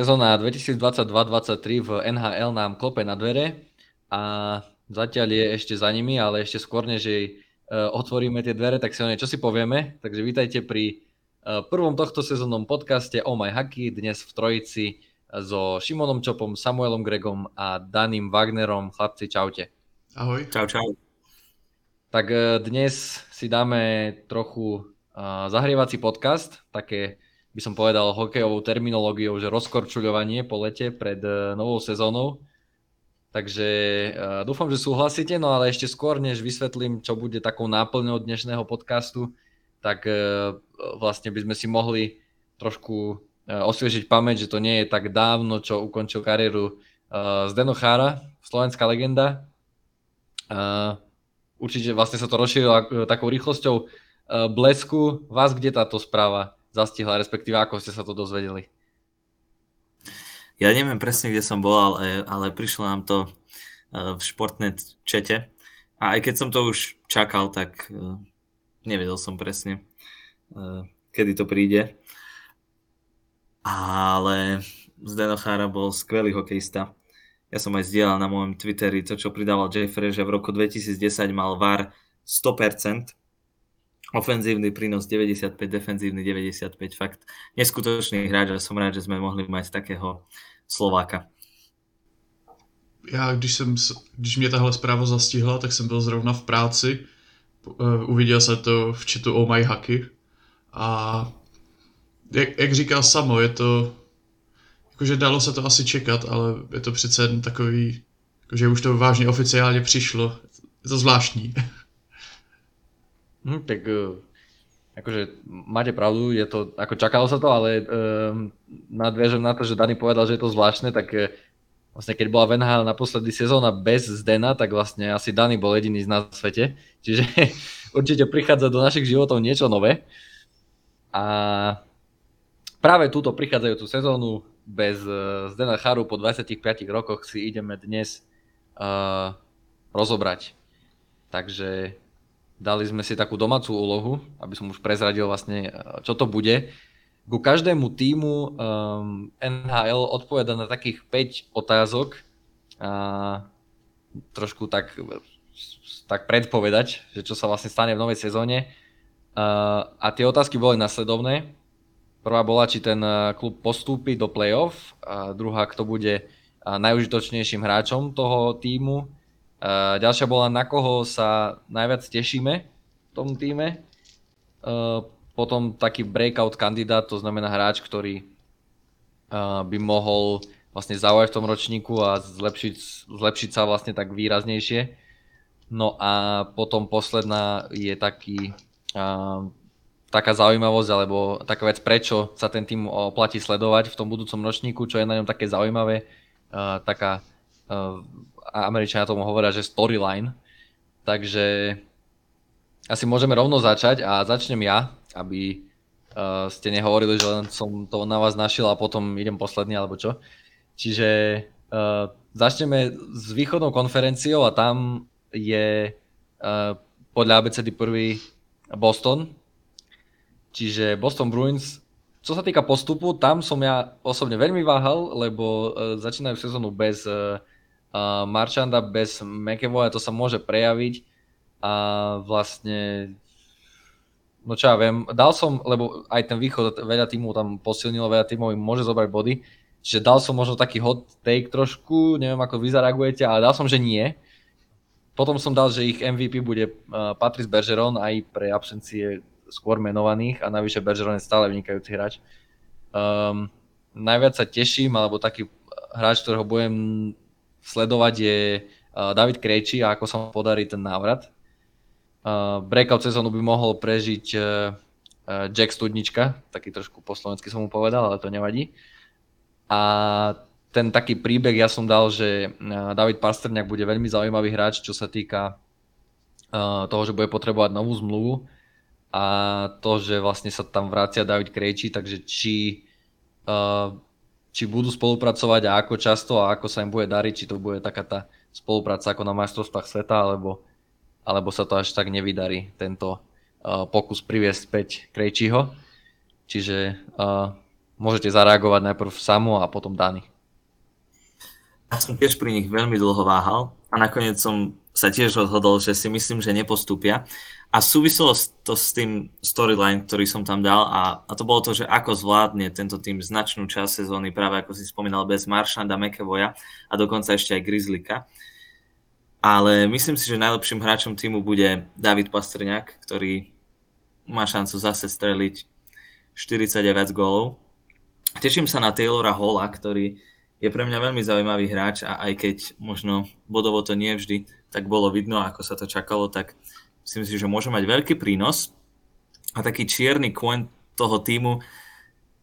Sezóna 2022-2023 v NHL nám klope na dvere a zatiaľ je ešte za nimi, ale ešte skôr, než jej e, otvoríme tie dvere, tak si o čo si povieme. Takže vítajte pri e, prvom tohto sezónnom podcaste Oh My Hockey, dnes v trojici so Šimonom Čopom, Samuelom Gregom a Daným Wagnerom. Chlapci, čaute. Ahoj. Čau, čau. Tak e, dnes si dáme trochu zahrievací podcast, také by som povedal hokejovou terminológiou, že rozkorčuľovanie po lete pred uh, novou sezónou. Takže uh, dúfam, že súhlasíte, no ale ešte skôr, než vysvetlím, čo bude takou náplňou dnešného podcastu, tak uh, vlastne by sme si mohli trošku osviežiť pamäť, že to nie je tak dávno, čo ukončil kariéru Zdeno Chára, slovenská legenda. Určite vlastne sa to rozšírilo takou rýchlosťou blesku. Vás kde táto správa zastihla, respektíve ako ste sa to dozvedeli? Ja neviem presne, kde som bol, ale, ale prišlo nám to eh, v športnej čete. A aj keď som to už čakal, tak eh, nevedel som presne, eh, kedy to príde. Ale Zdeno Chára bol skvelý hokejista. Ja som aj zdieľal na môjom Twitteri to, čo pridával Jeffrey, že v roku 2010 mal VAR 100%, ofenzívny prínos 95, defenzívny 95, fakt neskutočný hráč a som rád, že sme mohli mať takého Slováka. Já, když, jsem, když mě tahle zpráva zastihla, tak jsem byl zrovna v práci, eh, uviděl se to v chatu Oh My Hacky a jak, jak říká Samo, je to, jakože dalo se to asi čekat, ale je to přece takový, jakože už to vážně oficiálně přišlo, je to zvláštní. Hm, tak uh, akože máte pravdu, je to, ako čakalo sa to, ale um, nadviažem na to, že Dani povedal, že je to zvláštne, tak uh, vlastne keď bola Venhal naposledy sezóna bez Zdena, tak vlastne asi Dani bol jediný z nás na svete. Čiže určite prichádza do našich životov niečo nové. A práve túto prichádzajúcu sezónu bez Zdena Charu po 25 rokoch si ideme dnes uh, rozobrať. Takže Dali sme si takú domácu úlohu, aby som už prezradil vlastne, e, čo to bude. Ku každému týmu um, NHL odpoveda na takých 5 otázok a trošku tak, tak predpovedať, že čo sa vlastne stane v novej sezóne. Uh, a tie otázky boli nasledovné. Prvá bola, či ten e, klub postúpi do playoff, a druhá, kto bude e, najužitočnejším hráčom toho týmu, Ďalšia bola, na koho sa najviac tešíme v tom týme. Potom taký breakout kandidát, to znamená hráč, ktorý by mohol vlastne zaujať v tom ročníku a zlepšiť, zlepšiť sa vlastne tak výraznejšie. No a potom posledná je taký, taká zaujímavosť, alebo taká vec, prečo sa ten tým oplatí sledovať v tom budúcom ročníku, čo je na ňom také zaujímavé, taká a Američania tomu hovoria, že storyline. Takže asi môžeme rovno začať a začnem ja, aby uh, ste nehovorili, že len som to na vás našiel a potom idem posledný alebo čo. Čiže uh, začneme s východnou konferenciou a tam je uh, podľa ABCD prvý Boston. Čiže Boston Bruins, čo sa týka postupu, tam som ja osobne veľmi váhal, lebo uh, začínajú sezónu bez uh, uh, Marchanda bez McEvoya, to sa môže prejaviť a vlastne no čo ja viem, dal som, lebo aj ten východ veľa týmov tam posilnilo, veľa týmov im môže zobrať body, čiže dal som možno taký hot take trošku, neviem ako vy zareagujete, ale dal som, že nie. Potom som dal, že ich MVP bude uh, Patrice Bergeron aj pre absencie skôr menovaných a navyše Bergeron je stále vynikajúci hráč. Um, najviac sa teším, alebo taký hráč, ktorého budem sledovať je uh, David Krejči a ako sa mu podarí ten návrat. Uh, breakout sezónu by mohol prežiť uh, Jack Studnička, taký trošku po slovensky som mu povedal, ale to nevadí. A ten taký príbeh ja som dal, že David Pastrňák bude veľmi zaujímavý hráč, čo sa týka toho, že bude potrebovať novú zmluvu a to, že vlastne sa tam vrácia David Krejči, takže či či budú spolupracovať a ako často a ako sa im bude dariť, či to bude taká tá spolupráca ako na majstrovstvách sveta, alebo, alebo sa to až tak nevydarí, tento uh, pokus priviesť späť Krejčího. Čiže uh, môžete zareagovať najprv Samo a potom Dani. Ja som tiež pri nich veľmi dlho váhal a nakoniec som sa tiež rozhodol, že si myslím, že nepostúpia. A súviselo to s tým storyline, ktorý som tam dal a, a to bolo to, že ako zvládne tento tým značnú časť sezóny, práve ako si spomínal, bez Maršanda, McEvoya a dokonca ešte aj Grizzlyka. Ale myslím si, že najlepším hráčom týmu bude David Pastrňák, ktorý má šancu zase streliť 49 gólov. Teším sa na Taylora Holla, ktorý je pre mňa veľmi zaujímavý hráč a aj keď možno bodovo to nie vždy tak bolo vidno, ako sa to čakalo, tak si, že môže mať veľký prínos. A taký čierny kôň toho týmu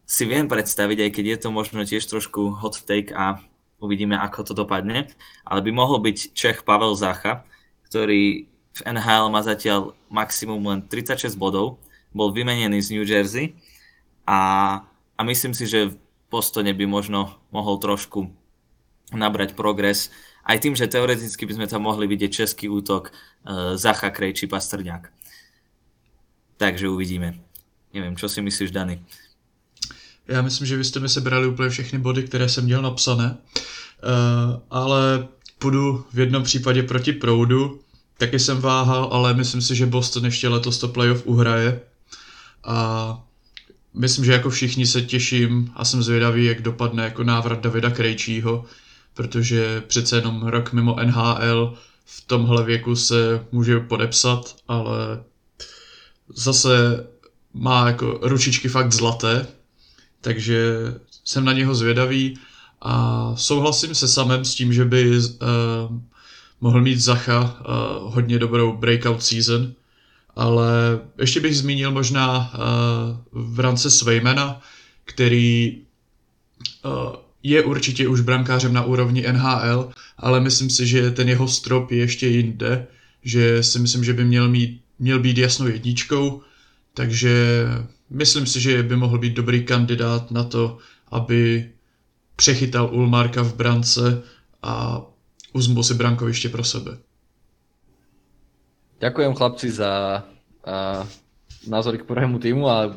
si viem predstaviť, aj keď je to možno tiež trošku hot take a uvidíme, ako to dopadne, ale by mohol byť Čech Pavel Zácha, ktorý v NHL má zatiaľ maximum len 36 bodov, bol vymenený z New Jersey. A, a myslím si, že Postone by možno mohol trošku nabrať progres. Aj tým, že teoreticky by sme tam mohli vidieť český útok uh, Zacha Krej či Pastrňák. Takže uvidíme. Nevím, čo si myslíš, Dany? Já myslím, že vy jste mi sebrali úplně všechny body, které jsem měl napsané, uh, ale půjdu v jednom případě proti proudu, taky jsem váhal, ale myslím si, že Boston ještě letos to playoff uhraje a myslím, že jako všichni se těším a jsem zvědavý, jak dopadne jako návrat Davida Krejčího, protože přece jenom rok mimo NHL v tomhle věku se může podepsat, ale zase má jako ručičky fakt zlaté, takže jsem na něho zvědavý a souhlasím se samem s tím, že by uh, mohl mít Zacha uh, hodně dobrou breakout season, ale ještě bych zmínil možná uh, v rance Svejmena, který uh, je určitě už brankářem na úrovni NHL, ale myslím si, že ten jeho strop je ještě jinde, že si myslím, že by měl, mít, měl být jasnou jedničkou, takže myslím si, že by mohl být dobrý kandidát na to, aby přechytal Ulmarka v brance a uzmul si brankoviště pro sebe. Ďakujem chlapci za uh, názory k prvému týmu a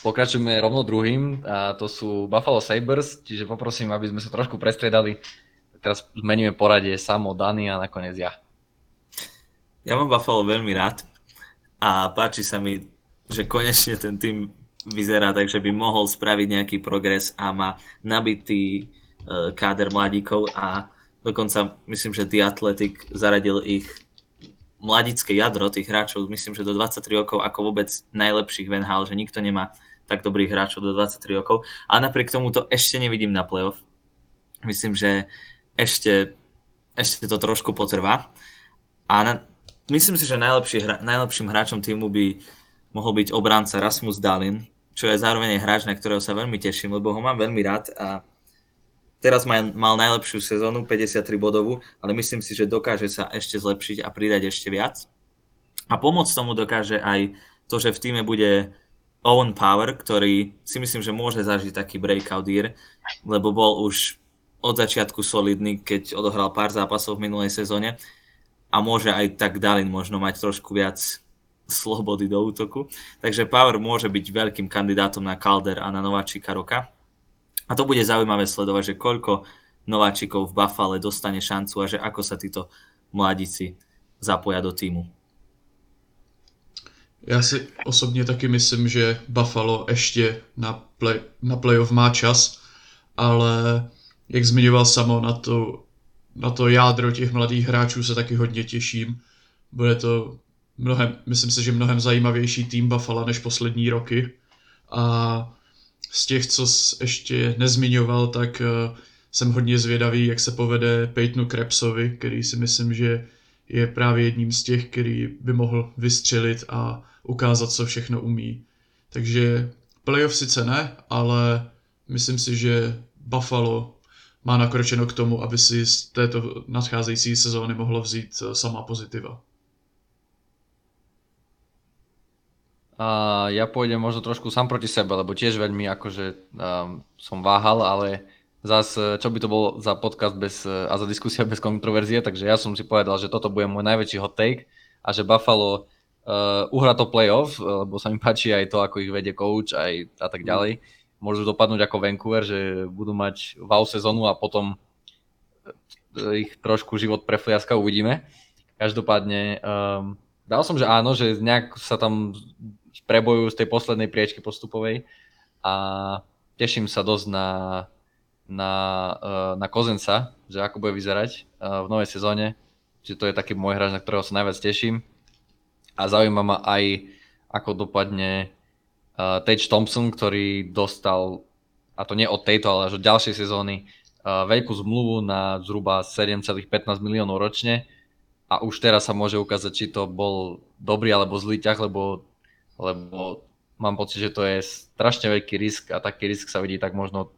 pokračujeme rovno druhým a to sú Buffalo Sabres, čiže poprosím, aby sme sa trošku prestriedali. Teraz zmeníme poradie Samo, Dani a nakoniec ja. Ja mám Buffalo veľmi rád a páči sa mi, že konečne ten tým vyzerá tak, že by mohol spraviť nejaký progres a má nabitý uh, káder mladíkov a dokonca myslím, že The Athletic zaradil ich mladické jadro tých hráčov, myslím, že do 23 rokov ako vôbec najlepších v že nikto nemá tak dobrých hráčov do 23 rokov. A napriek tomu to ešte nevidím na playoff. Myslím, že ešte, ešte to trošku potrvá. A na, myslím si, že najlepší, hra, najlepším hráčom týmu by mohol byť obránca Rasmus Dalin, čo je zároveň hráč, na ktorého sa veľmi teším, lebo ho mám veľmi rád a Teraz mal, mal najlepšiu sezónu, 53 bodovú, ale myslím si, že dokáže sa ešte zlepšiť a pridať ešte viac. A pomôcť tomu dokáže aj to, že v týme bude Owen Power, ktorý si myslím, že môže zažiť taký breakout year, lebo bol už od začiatku solidný, keď odohral pár zápasov v minulej sezóne a môže aj tak Dalin možno mať trošku viac slobody do útoku. Takže Power môže byť veľkým kandidátom na Calder a na Nováčika roka. A to bude zaujímavé sledovať, že koľko nováčikov v Buffale dostane šancu a že ako sa títo mladíci zapoja do týmu. Já si osobně taky myslím, že Buffalo ještě na, play, na playoff má čas, ale jak zmiňoval samo na to, na to jádro těch mladých hráčů se taky hodně těším. Bude to mnohem, myslím si, že mnohem zajímavější tým Buffalo než poslední roky. A z těch, co ještě nezmiňoval, tak uh, jsem hodně zvědavý, jak se povede Peytonu Krebsovi, který si myslím, že je právě jedním z těch, který by mohl vystřelit a ukázat, co všechno umí. Takže playoff sice ne, ale myslím si, že Buffalo má nakročeno k tomu, aby si z této nadcházející sezóny mohlo vzít eh, sama pozitiva. Ja pôjdem možno trošku sám proti sebe, lebo tiež veľmi akože um, som váhal, ale zas čo by to bol za podcast bez, a za diskusia bez kontroverzie, takže ja som si povedal, že toto bude môj najväčší hot take a že Buffalo uh, uhra to playoff, lebo sa mi páči aj to, ako ich vedie coach aj a tak ďalej. môžu dopadnúť ako Vancouver, že budú mať wow sezónu a potom ich trošku život prefliaska, uvidíme. Každopádne um, dal som, že áno, že nejak sa tam prebojujú z tej poslednej priečky postupovej a teším sa dosť na, na, uh, na Kozenca, že ako bude vyzerať uh, v novej sezóne. Čiže to je taký môj hráč, na ktorého sa najviac teším. A zaujíma ma aj, ako dopadne uh, Tage Thompson, ktorý dostal, a to nie od tejto, ale až od ďalšej sezóny, veľkú zmluvu na zhruba 7,15 miliónov ročne a už teraz sa môže ukázať, či to bol dobrý alebo zlý ťah, lebo, lebo mám pocit, že to je strašne veľký risk a taký risk sa vidí tak možno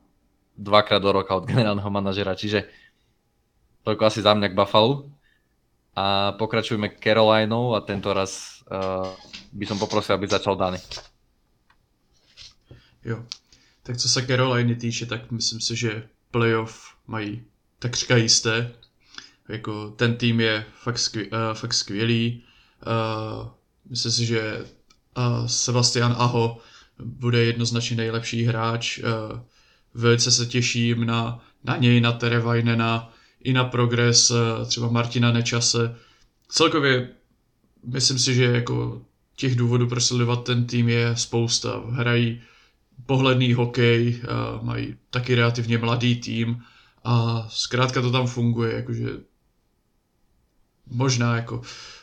dvakrát do roka od generálneho manažera, čiže toľko asi za mňa k Buffalo. A pokračujeme Carolinou a tento raz uh, by som poprosil, aby začal Dany. Jo, tak co se Caroliny týče, tak myslím si, že playoff mají takřka jisté. Jako ten tým je fakt, skvěl, uh, fakt skvělý. Uh, myslím si, že Sebastian Aho bude jednoznačně nejlepší hráč. Uh, velice se těším na, na něj, na Terevajnena, i na progres uh, třeba Martina Nečase. Celkově myslím si, že jako těch důvodů pro sledovat ten tým je spousta. Hrají pohledný hokej, uh, mají taky relativně mladý tým a zkrátka to tam funguje, jakože možná jako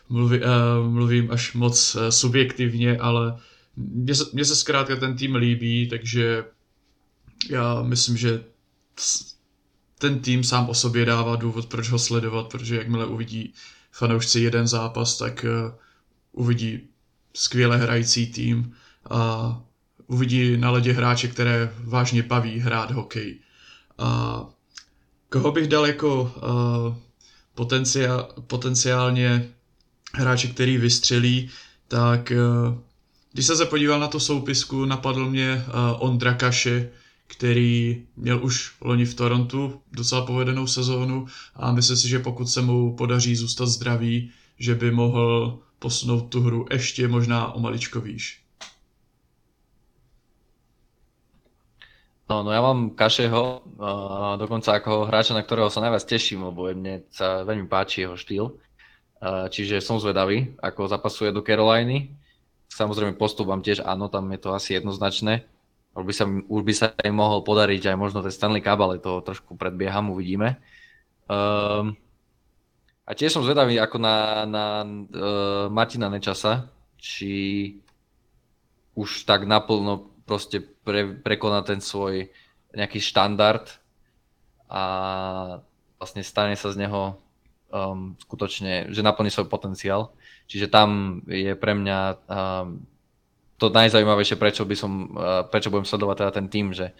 mluví, uh, mluvím až moc uh, subjektivně, ale mně se, se zkrátka ten tým líbí, takže já myslím, že ten tým sám o sobě dává důvod, proč ho sledovat, protože jakmile uvidí fanoušci jeden zápas, tak uh, uvidí skvěle hrající tým a uvidí na ledě hráče, které vážně baví hrát hokej. A koho bych dal jako uh, potenciál, potenciálně hráče, který vystřelí, tak uh, když jsem se podíval na tu soupisku, napadl mě uh, Ondra Kaše, který měl už loni v Torontu docela povedenou sezónu a myslím si, že pokud se mu podaří zůstat zdravý, že by mohl posunout tu hru ještě možná o maličko výš. No, no ja mám Kašeho, uh, dokonca ako hráča, na ktorého sa najviac teším, lebo mne sa veľmi páči jeho štýl. Uh, čiže som zvedavý, ako zapasuje do Caroliny. Samozrejme postup vám tiež áno, tam je to asi jednoznačné. Už by sa, už by sa im mohol podariť aj možno ten Stanley Cup, ale to trošku predbieham, uvidíme. Um, a tiež som zvedavý ako na, na uh, Martina Nečasa, či už tak naplno proste pre, prekoná ten svoj nejaký štandard a vlastne stane sa z neho um, skutočne, že naplní svoj potenciál. Čiže tam je pre mňa um, to najzaujímavejšie, prečo by som, uh, prečo budem sledovať teda ten tým, že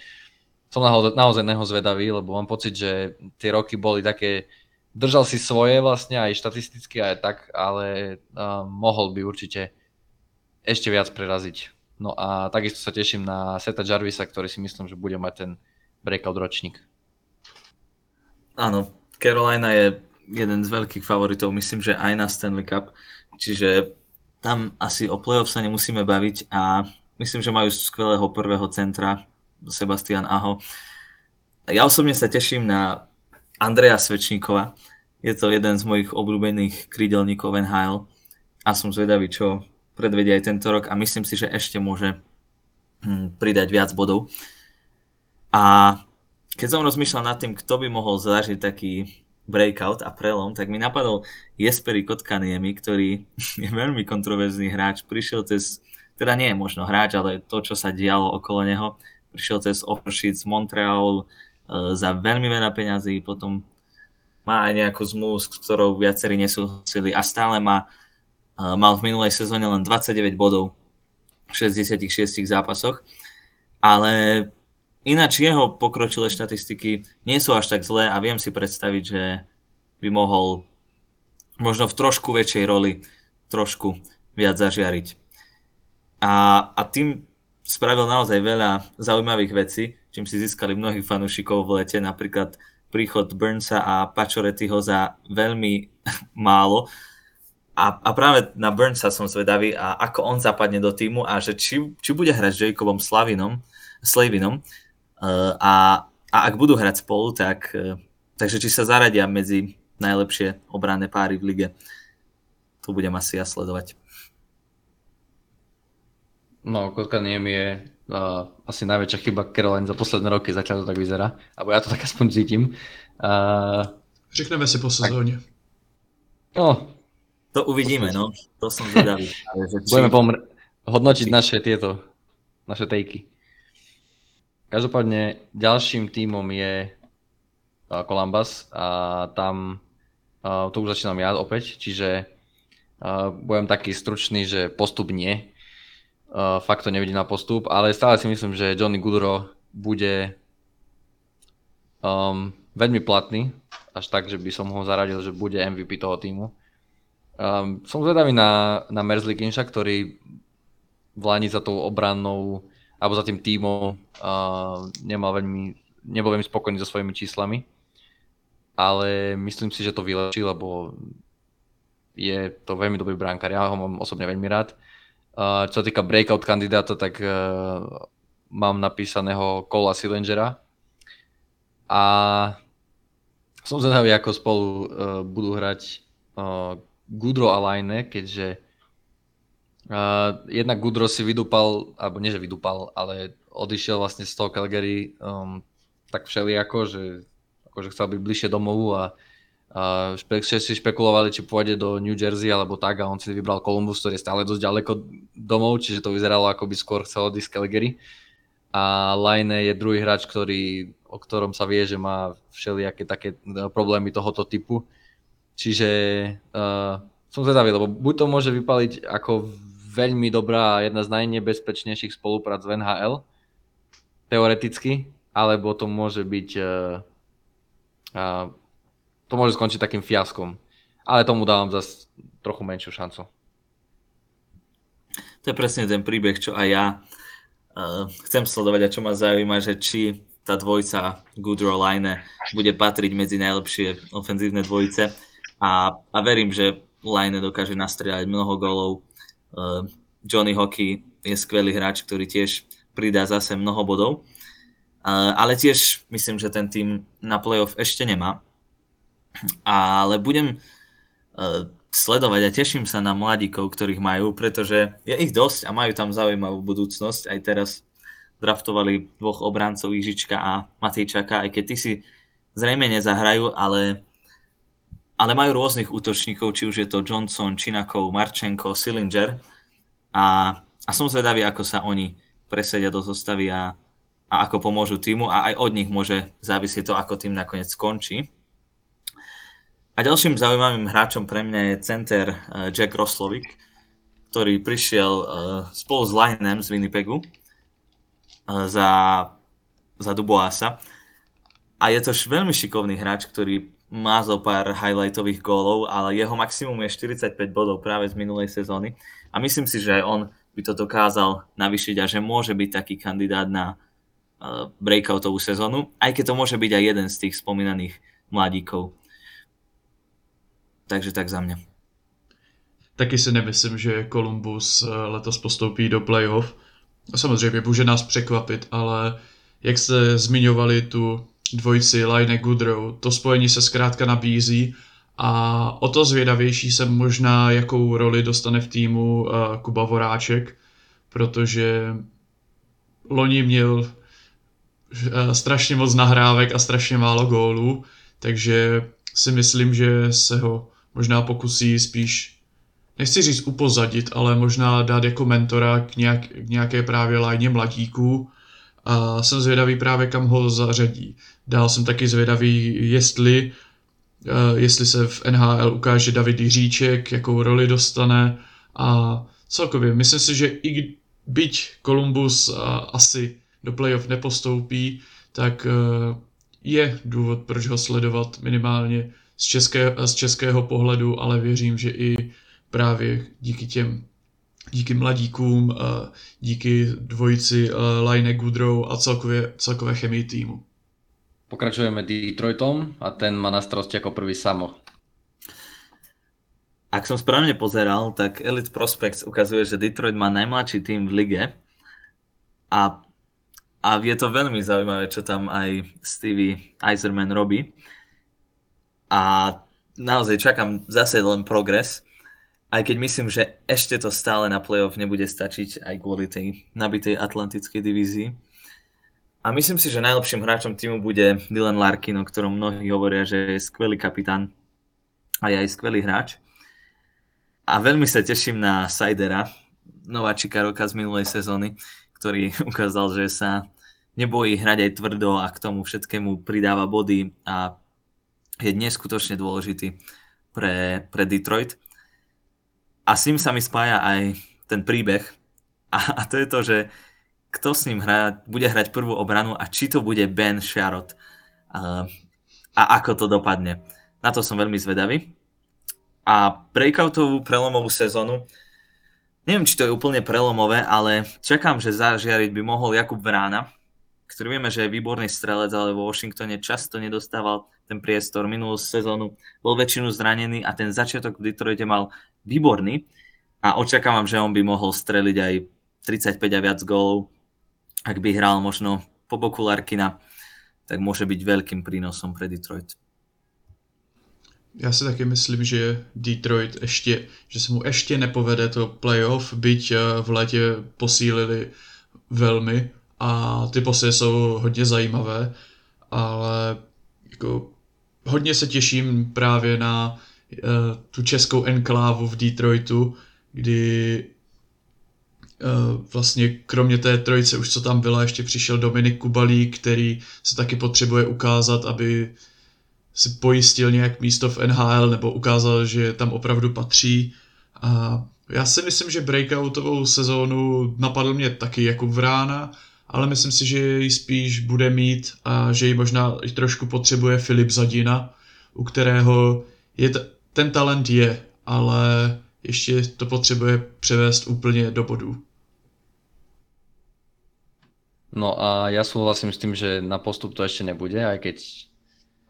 som naozaj, naozaj neho zvedavý, lebo mám pocit, že tie roky boli také, držal si svoje vlastne aj štatisticky aj tak, ale um, mohol by určite ešte viac preraziť No a takisto sa teším na Seta Jarvisa, ktorý si myslím, že bude mať ten breakout ročník. Áno, Carolina je jeden z veľkých favoritov, myslím, že aj na Stanley Cup, čiže tam asi o playoff sa nemusíme baviť a myslím, že majú skvelého prvého centra, Sebastian Aho. Ja osobne sa teším na Andreja Svečníkova, je to jeden z mojich obľúbených krídelníkov NHL a som zvedavý, čo predvedie aj tento rok a myslím si, že ešte môže hm, pridať viac bodov. A keď som rozmýšľal nad tým, kto by mohol zažiť taký breakout a prelom, tak mi napadol Jesperi Kotkaniemi, ktorý je veľmi kontroverzný hráč. Prišiel cez, teda nie je možno hráč, ale to, čo sa dialo okolo neho. Prišiel cez offersheet z Montreal e, za veľmi veľa peňazí, potom má aj nejakú zmluvu, s ktorou viacerí nesúhlasili a stále má mal v minulej sezóne len 29 bodov v 66 zápasoch, ale ináč jeho pokročilé štatistiky nie sú až tak zlé a viem si predstaviť, že by mohol možno v trošku väčšej roli trošku viac zažiariť. A, a tým spravil naozaj veľa zaujímavých vecí, čím si získali mnohých fanúšikov v lete, napríklad príchod Burnsa a Pachorettyho za veľmi málo, a, a práve na Burnsa som zvedavý a ako on zapadne do týmu a že či, či bude hrať s Jacobom Slavinom s Levinom. Uh, a, a ak budú hrať spolu, tak uh, takže či sa zaradia medzi najlepšie obranné páry v lige, to budem asi ja sledovať. No, Kotkaniem je uh, asi najväčšia chyba Caroline za posledné roky, zatiaľ to tak vyzerá. Alebo ja to tak aspoň cítim. Uh, Řekneme si po sezóně. no, To uvidíme, no. To som zvedavý. Budeme pomr- hodnotiť naše tieto, naše tejky. Každopádne ďalším tímom je uh, Columbus a tam uh, to už začínam ja opäť, čiže uh, budem taký stručný, že postup nie. Fakt to nevidím na postup, ale stále si myslím, že Johnny Goodrow bude um, veľmi platný, až tak, že by som ho zaradil, že bude MVP toho týmu. Um, som zvedavý na, na Merzlikinša, ktorý v Lani za tou obrannou alebo za tým tímom uh, veľmi, nebol veľmi spokojný so svojimi číslami. Ale myslím si, že to vylepší, lebo je to veľmi dobrý bránkar. Ja ho mám osobne veľmi rád. Uh, čo sa týka breakout kandidáta, tak uh, mám napísaného Cola Sillingera. A som zvedavý, ako spolu uh, budú hrať uh, Gudro a Line, keďže uh, jednak Gudro si vydúpal, alebo nie že vydúpal, ale odišiel vlastne z toho Calgary um, tak všelijako, že akože chcel byť bližšie domovu a, a špe, špekulovali, či pôjde do New Jersey alebo tak a on si vybral Columbus, ktorý je stále dosť ďaleko domov, čiže to vyzeralo ako by skôr chcel odísť z Calgary. A Line je druhý hráč, ktorý, o ktorom sa vie, že má všelijaké také e, problémy tohoto typu. Čiže uh, som zvedavý, lebo buď to môže vypaliť ako veľmi dobrá a jedna z najnebezpečnejších spoluprác v NHL, teoreticky, alebo to môže byť uh, uh, to môže skončiť takým fiaskom. Ale tomu dávam zase trochu menšiu šancu. To je presne ten príbeh, čo aj ja uh, chcem sledovať a čo ma zaujíma, že či tá dvojca Goodrow Line bude patriť medzi najlepšie ofenzívne dvojice a, a verím, že Line dokáže nastrieľať mnoho golov. Uh, Johnny Hockey je skvelý hráč, ktorý tiež pridá zase mnoho bodov. Uh, ale tiež myslím, že ten tým na playoff ešte nemá. Ale budem uh, sledovať a teším sa na mladíkov, ktorých majú, pretože je ich dosť a majú tam zaujímavú budúcnosť. Aj teraz draftovali dvoch obrancov Ižička a Matejčaka, aj keď ty si zrejme nezahrajú, ale ale majú rôznych útočníkov, či už je to Johnson, Činakov, Marčenko, Sillinger a, a som zvedavý, ako sa oni presedia do zostavy a, a ako pomôžu týmu a aj od nich môže závisieť to, ako tým nakoniec skončí. A ďalším zaujímavým hráčom pre mňa je center uh, Jack Roslovic, ktorý prišiel uh, spolu s Linem z Winnipegu uh, za, za Duboasa. A je to veľmi šikovný hráč, ktorý má zo pár highlightových gólov, ale jeho maximum je 45 bodov práve z minulej sezóny. A myslím si, že aj on by to dokázal navýšiť a že môže byť taký kandidát na uh, breakoutovú sezónu, aj keď to môže byť aj jeden z tých spomínaných mladíkov. Takže tak za mňa. Taky si nemyslím, že Columbus eh, letos postoupí do playoff. Samozřejmě může nás překvapit, ale jak jste zmiňovali tu dvojici Line Goodrow. To spojení se zkrátka nabízí a o to zvědavější jsem možná, jakou roli dostane v týmu uh, Kuba Voráček, protože loni měl uh, strašně moc nahrávek a strašně málo gólů, takže si myslím, že se ho možná pokusí spíš, nechci říct upozadit, ale možná dát jako mentora k, nějak, k nějaké právě lajně mladíků a jsem zvědavý právě kam ho zařadí. Dál jsem taky zvědavý, jestli, uh, jestli se v NHL ukáže David Jiříček, jakou roli dostane a celkově myslím si, že i byť Columbus uh, asi do playoff nepostoupí, tak uh, je důvod, proč ho sledovat minimálně z, české, z českého pohledu, ale věřím, že i právě díky těm díky mladíkům, díky dvojici Line Goodrow a celkově, celkové chemii týmu. Pokračujeme Detroitom a ten má na starosti ako prvý Samo. Ak som správne pozeral, tak Elite Prospects ukazuje, že Detroit má najmladší tým v lige a, a je to veľmi zaujímavé, čo tam aj Stevie Eiserman robí. A naozaj čakám zase len progres. Aj keď myslím, že ešte to stále na playoff nebude stačiť aj kvôli tej nabitej atlantickej divízii. A myslím si, že najlepším hráčom týmu bude Dylan Larkin, o ktorom mnohí hovoria, že je skvelý kapitán a je aj skvelý hráč. A veľmi sa teším na Sidera, nováčika roka z minulej sezóny, ktorý ukázal, že sa nebojí hrať aj tvrdo a k tomu všetkému pridáva body a je neskutočne dôležitý pre, pre Detroit. A s ním sa mi spája aj ten príbeh. A, a to je to, že kto s ním hra, bude hrať prvú obranu a či to bude Ben Sharot. A, a ako to dopadne. Na to som veľmi zvedavý. A breakoutovú prelomovú sezónu, neviem, či to je úplne prelomové, ale čakám, že zažiariť by mohol Jakub Vrána, ktorý vieme, že je výborný strelec, ale vo Washingtone často nedostával ten priestor. Minulú sezónu bol väčšinu zranený a ten začiatok v Detroite mal výborný a očakávam, že on by mohol streliť aj 35 a viac gólov. Ak by hral možno po boku Larkina, tak môže byť veľkým prínosom pre Detroit. Já si taky myslím, že Detroit ještě, že se mu ještě nepovede to playoff, byť eh, v létě posílili velmi a ty posily jsou hodně zajímavé, ale jako hodně se těším právě na uh, tu českou enklávu v Detroitu, kdy vlastně kromě té trojice už co tam byla, ještě přišel Dominik Kubalík, který se taky potřebuje ukázat, aby si pojistil nějak místo v NHL nebo ukázal, že tam opravdu patří. A já si myslím, že breakoutovou sezónu napadl mě taky jako Vrána, ale myslím si, že ji spíš bude mít a že ji možná i trošku potřebuje Filip Zadina, u kterého je ten talent je, ale ještě to potřebuje převést úplně do bodů. No a ja súhlasím s tým, že na postup to ešte nebude, aj keď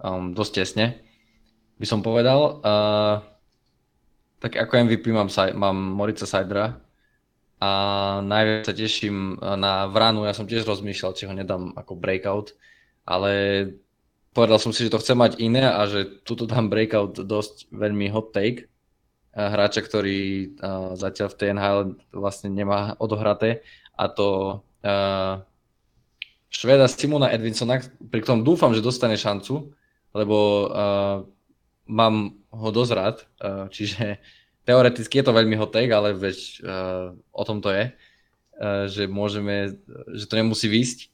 um, dosť tesne, by som povedal. Uh, tak ako MVP mám, mám Morica Sajdra, a najviac sa teším na Vranu, ja som tiež rozmýšľal, či ho nedám ako breakout, ale povedal som si, že to chcem mať iné a že tuto dám breakout dosť veľmi hot take hráča, ktorý uh, zatiaľ v TNHL vlastne nemá odohraté a to uh, Šveda Simona Edvinsona, pri ktorom dúfam, že dostane šancu, lebo uh, mám ho dosť rád, uh, čiže teoreticky je to veľmi hot ale veď uh, o tom to je, uh, že môžeme, že to nemusí výsť.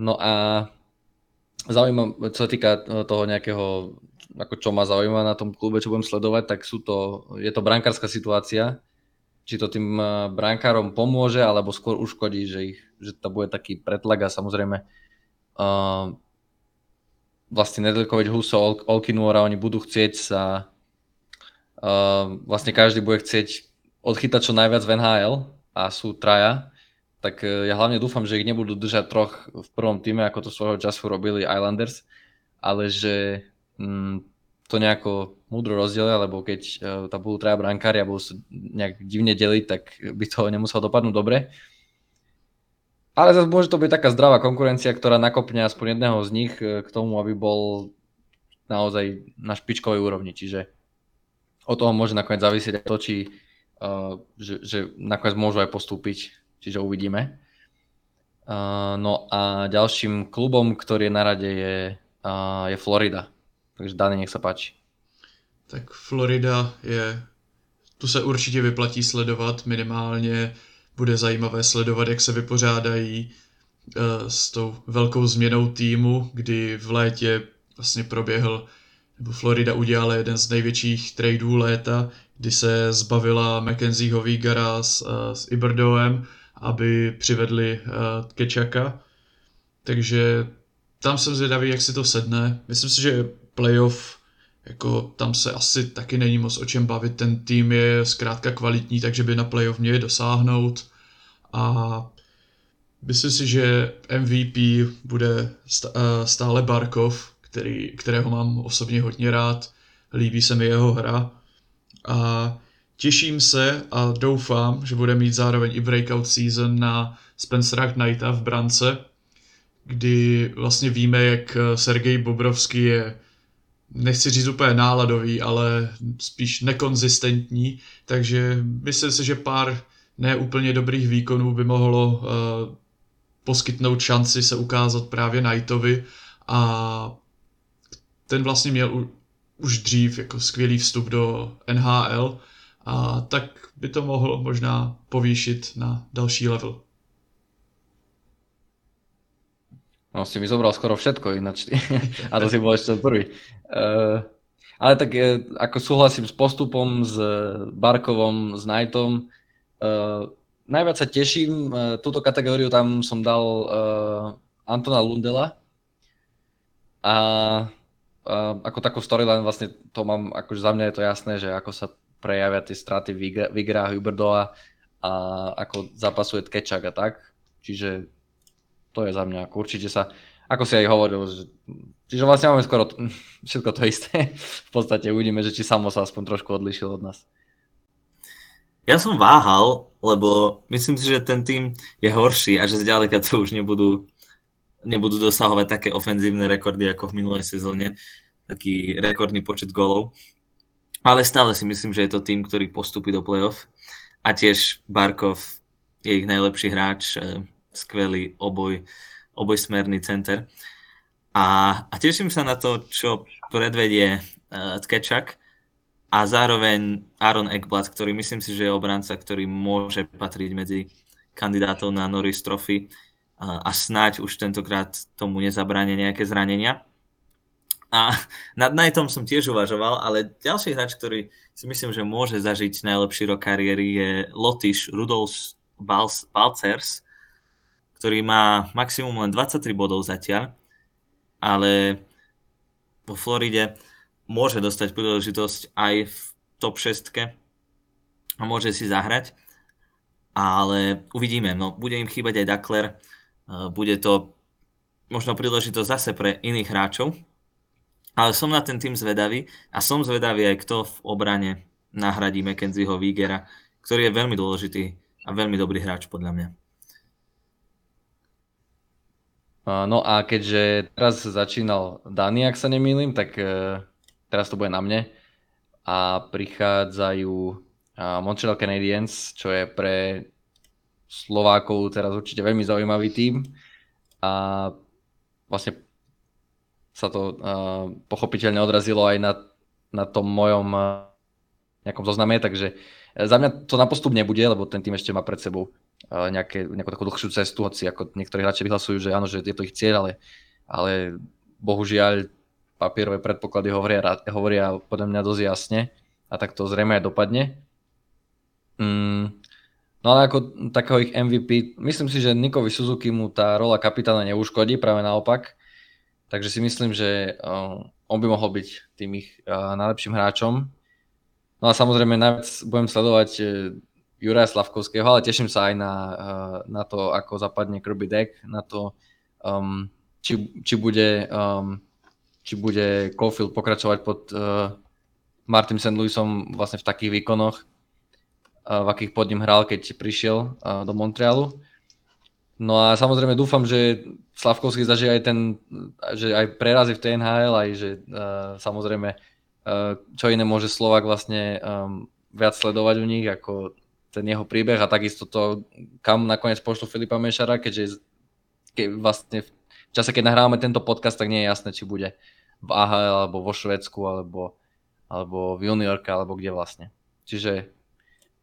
No a zaujíma, čo sa týka toho nejakého, ako čo ma zaujíma na tom klube, čo budem sledovať, tak sú to, je to brankárska situácia, či to tým brankárom pomôže, alebo skôr uškodí, že, ich, že to bude taký pretlak a samozrejme uh, vlastne Nedelkovič, Huso, Olkinuora, oni budú chcieť sa vlastne každý bude chcieť odchytať čo najviac v NHL a sú traja, tak ja hlavne dúfam, že ich nebudú držať troch v prvom týme, ako to svojho času robili Islanders, ale že mm, to nejako múdro rozdielia, lebo keď uh, tam budú traja brankári a budú sa nejak divne deliť, tak by to nemuselo dopadnúť dobre. Ale zase môže to byť taká zdravá konkurencia, ktorá nakopne aspoň jedného z nich e, k tomu, aby bol naozaj na špičkovej úrovni. Čiže od toho môže nakoniec závisieť aj to, či, uh, že, že nakoniec môžu aj postúpiť, čiže uvidíme. Uh, no a ďalším klubom, ktorý je na rade, je, uh, je Florida. Takže Dani, nech sa páči. Tak Florida je, tu se určitě vyplatí sledovat, minimálně bude zajímavé sledovat, jak se vypořádají uh, s tou velkou změnou týmu, kdy v létě vlastně proběhl nebo Florida udělala jeden z největších tradeů léta, kdy se zbavila Mackenzieho Vigara s, uh, s Iberdoem, aby přivedli uh, Kečaka. Takže tam jsem zvědavý, jak si to sedne. Myslím si, že playoff, jako tam se asi taky není moc o čem bavit. Ten tým je zkrátka kvalitní, takže by na playoff měli dosáhnout. A myslím si, že MVP bude stále Barkov, který, kterého mám osobně hodně rád, líbí se mi jeho hra a těším se a doufám, že bude mít zároveň i breakout season na Spencera Knighta v brance, kdy vlastně víme, jak Sergej Bobrovský je nechci říct úplně náladový, ale spíš nekonzistentní, takže myslím si, že pár neúplně dobrých výkonů by mohlo uh, poskytnout šanci se ukázat právě Knightovi a ten vlastně měl u, už dřív jako skvělý vstup do NHL a tak by to mohlo možná povýšit na další level. No si mi zobral skoro všetko ináč. a to si bol ešte prvý. Uh, ale tak uh, ako súhlasím s postupom, s Barkovom, s Knightom. Uh, najviac sa teším, uh, túto kategóriu tam som dal Antona Lundela. A ako takú storyline vlastne to mám, akože za mňa je to jasné, že ako sa prejavia tie straty Vigra, Huberdova a ako zapasuje Tkečak a tak. Čiže to je za mňa určite sa, ako si aj hovoril, že, čiže vlastne máme skoro to, všetko to isté. V podstate uvidíme, že či samo sa aspoň trošku odlišil od nás. Ja som váhal, lebo myslím si, že ten tým je horší a že zďaleka to už nebudú, nebudú dosahovať také ofenzívne rekordy ako v minulej sezóne, taký rekordný počet golov. Ale stále si myslím, že je to tým, ktorý postupí do playoff. A tiež Barkov je ich najlepší hráč, skvelý oboj, obojsmerný center. A, a teším sa na to, čo predvedie uh, Tkečak a zároveň Aaron Ekblad, ktorý myslím si, že je obranca, ktorý môže patriť medzi kandidátov na Norris Trophy uh, a snáď už tentokrát tomu nezabráne nejaké zranenia. A nad Knightom som tiež uvažoval, ale ďalší hráč, ktorý si myslím, že môže zažiť najlepší rok kariéry je Lotyš Rudolf Balcers, ktorý má maximum len 23 bodov zatiaľ, ale vo Floride môže dostať príležitosť aj v top 6 a môže si zahrať, ale uvidíme, no bude im chýbať aj Duckler, eh, bude to možno príležitosť zase pre iných hráčov, ale som na ten tým zvedavý a som zvedavý aj kto v obrane nahradí McKenzieho Vigera, ktorý je veľmi dôležitý a veľmi dobrý hráč podľa mňa. No a keďže teraz začínal Dani, ak sa nemýlim, tak e, teraz to bude na mne. A prichádzajú Montreal Canadiens, čo je pre Slovákov teraz určite veľmi zaujímavý tým. A vlastne sa to pochopiteľne odrazilo aj na, na tom mojom nejakom zozname, takže za mňa to na postup nebude, lebo ten tým ešte má pred sebou nejaké, nejakú takú dlhšiu cestu, hoci ako niektorí hráči vyhlasujú, že áno, že je to ich cieľ, ale, ale bohužiaľ papierové predpoklady hovoria, hovoria podľa mňa dosť jasne a tak to zrejme aj dopadne. Mm, no ale ako takého ich MVP, myslím si, že Nikovi Suzuki mu tá rola kapitána neuškodí, práve naopak. Takže si myslím, že on by mohol byť tým ich najlepším hráčom. No a samozrejme najviac budem sledovať e, Juraja Slavkovského, ale teším sa aj na, eh, na to, ako zapadne Kirby Deck, na to, um, či, či, bude, um, či bude Caulfield pokračovať pod uh, Martin St. Louisom vlastne v takých výkonoch, uh, v akých pod ním hral, keď prišiel uh, do Montrealu. No a samozrejme dúfam, že Slavkovský zažije aj ten, že aj prerazy v TNHL, aj že uh, samozrejme uh, čo iné môže Slovak vlastne um, viac sledovať u nich, ako ten jeho príbeh a takisto to, kam nakoniec pošlo Filipa Mešara, keďže ke, vlastne v čase, keď nahrávame tento podcast, tak nie je jasné, či bude v AHL, alebo vo Švedsku, alebo, alebo v juniorke, alebo kde vlastne. Čiže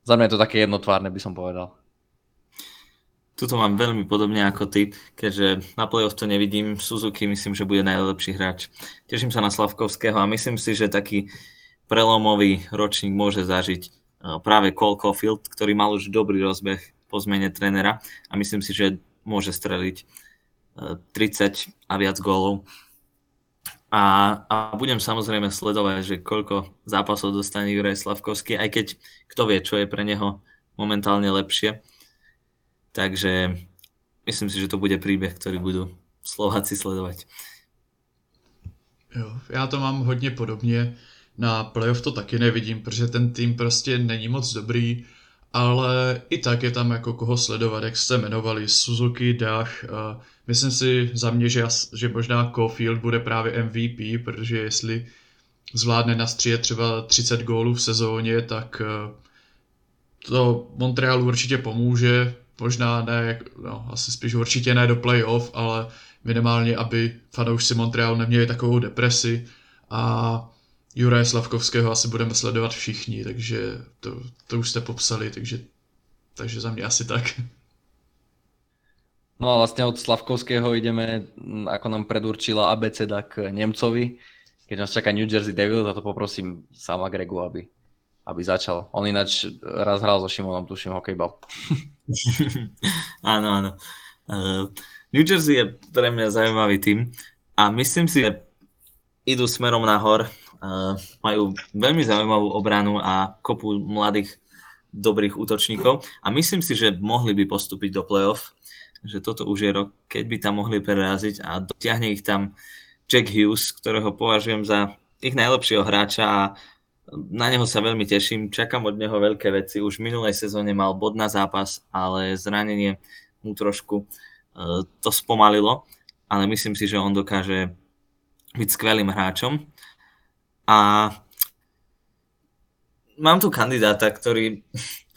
za mňa je to také jednotvárne, by som povedal. Tuto mám veľmi podobne ako ty, keďže na playoff to nevidím. Suzuki myslím, že bude najlepší hráč. Teším sa na Slavkovského a myslím si, že taký prelomový ročník môže zažiť práve Cole Caulfield, ktorý mal už dobrý rozbeh po zmene trénera a myslím si, že môže streliť 30 a viac gólov. A, a budem samozrejme sledovať, že koľko zápasov dostane Juraj Slavkovský, aj keď kto vie, čo je pre neho momentálne lepšie. Takže myslím si, že to bude príbeh, ktorý budú Slováci sledovať. Jo, já to mám hodně podobně na playoff to taky nevidím, protože ten tým prostě není moc dobrý ale i tak je tam jako koho sledovat, jak jste jmenovali, Suzuki, Dach. Uh, myslím si za mě, že, že možná Caulfield bude právě MVP, protože jestli zvládne nastříjet třeba 30 gólů v sezóně, tak uh, to Montrealu určitě pomůže, možná ne, no, asi spíš určitě ne do playoff, ale minimálně, aby fanoušci Montrealu neměli takovou depresi a Juraje Slavkovského asi budeme sledovat všichni, takže to, to už jste popsali, takže, takže za mě asi tak. No a vlastne od Slavkovského ideme, ako nám predurčila abeceda k Nemcovi. Keď nás čaká New Jersey Devils, a to poprosím sama Gregu, aby, aby začal. On ináč raz hral so Šimonom, tuším, hokejbal. áno, áno. Uh, New Jersey je pre mňa zaujímavý tým a myslím si, že idú smerom nahor majú veľmi zaujímavú obranu a kopu mladých dobrých útočníkov. A myslím si, že mohli by postúpiť do playoff, že toto už je rok, keď by tam mohli preraziť a dotiahne ich tam Jack Hughes, ktorého považujem za ich najlepšieho hráča a na neho sa veľmi teším, čakám od neho veľké veci. Už v minulej sezóne mal bod na zápas, ale zranenie mu trošku uh, to spomalilo, ale myslím si, že on dokáže byť skvelým hráčom a mám tu kandidáta, ktorý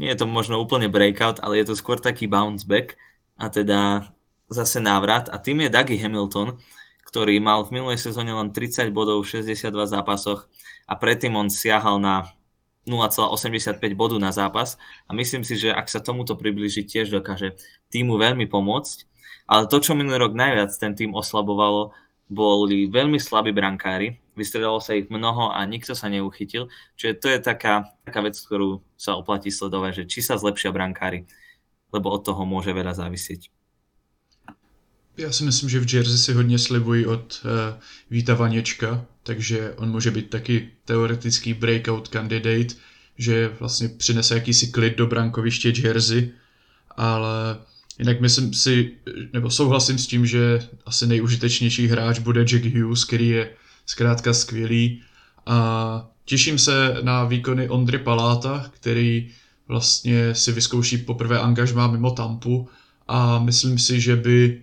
nie je to možno úplne breakout, ale je to skôr taký bounce back a teda zase návrat. A tým je Dougie Hamilton, ktorý mal v minulej sezóne len 30 bodov v 62 zápasoch a predtým on siahal na 0,85 bodu na zápas. A myslím si, že ak sa tomuto približí, tiež dokáže týmu veľmi pomôcť. Ale to, čo minulý rok najviac ten tým oslabovalo, boli veľmi slabí brankári, vystredalo sa ich mnoho a nikto sa neuchytil, čiže to je taká, taká vec, ktorú sa oplatí sledovať, že či sa zlepšia brankári, lebo od toho môže veľa závisieť. Já si myslím, že v Jersey si hodně slibují od uh, Víta Vaněčka, takže on může být taky teoretický breakout candidate, že vlastně přinese jakýsi klid do brankoviště Jersey, ale Jinak myslím si, nebo souhlasím s tím, že asi nejužitečnější hráč bude Jack Hughes, který je zkrátka skvělý. A těším se na výkony Ondry Paláta, který vlastně si vyzkouší poprvé angažmá mimo Tampu a myslím si, že by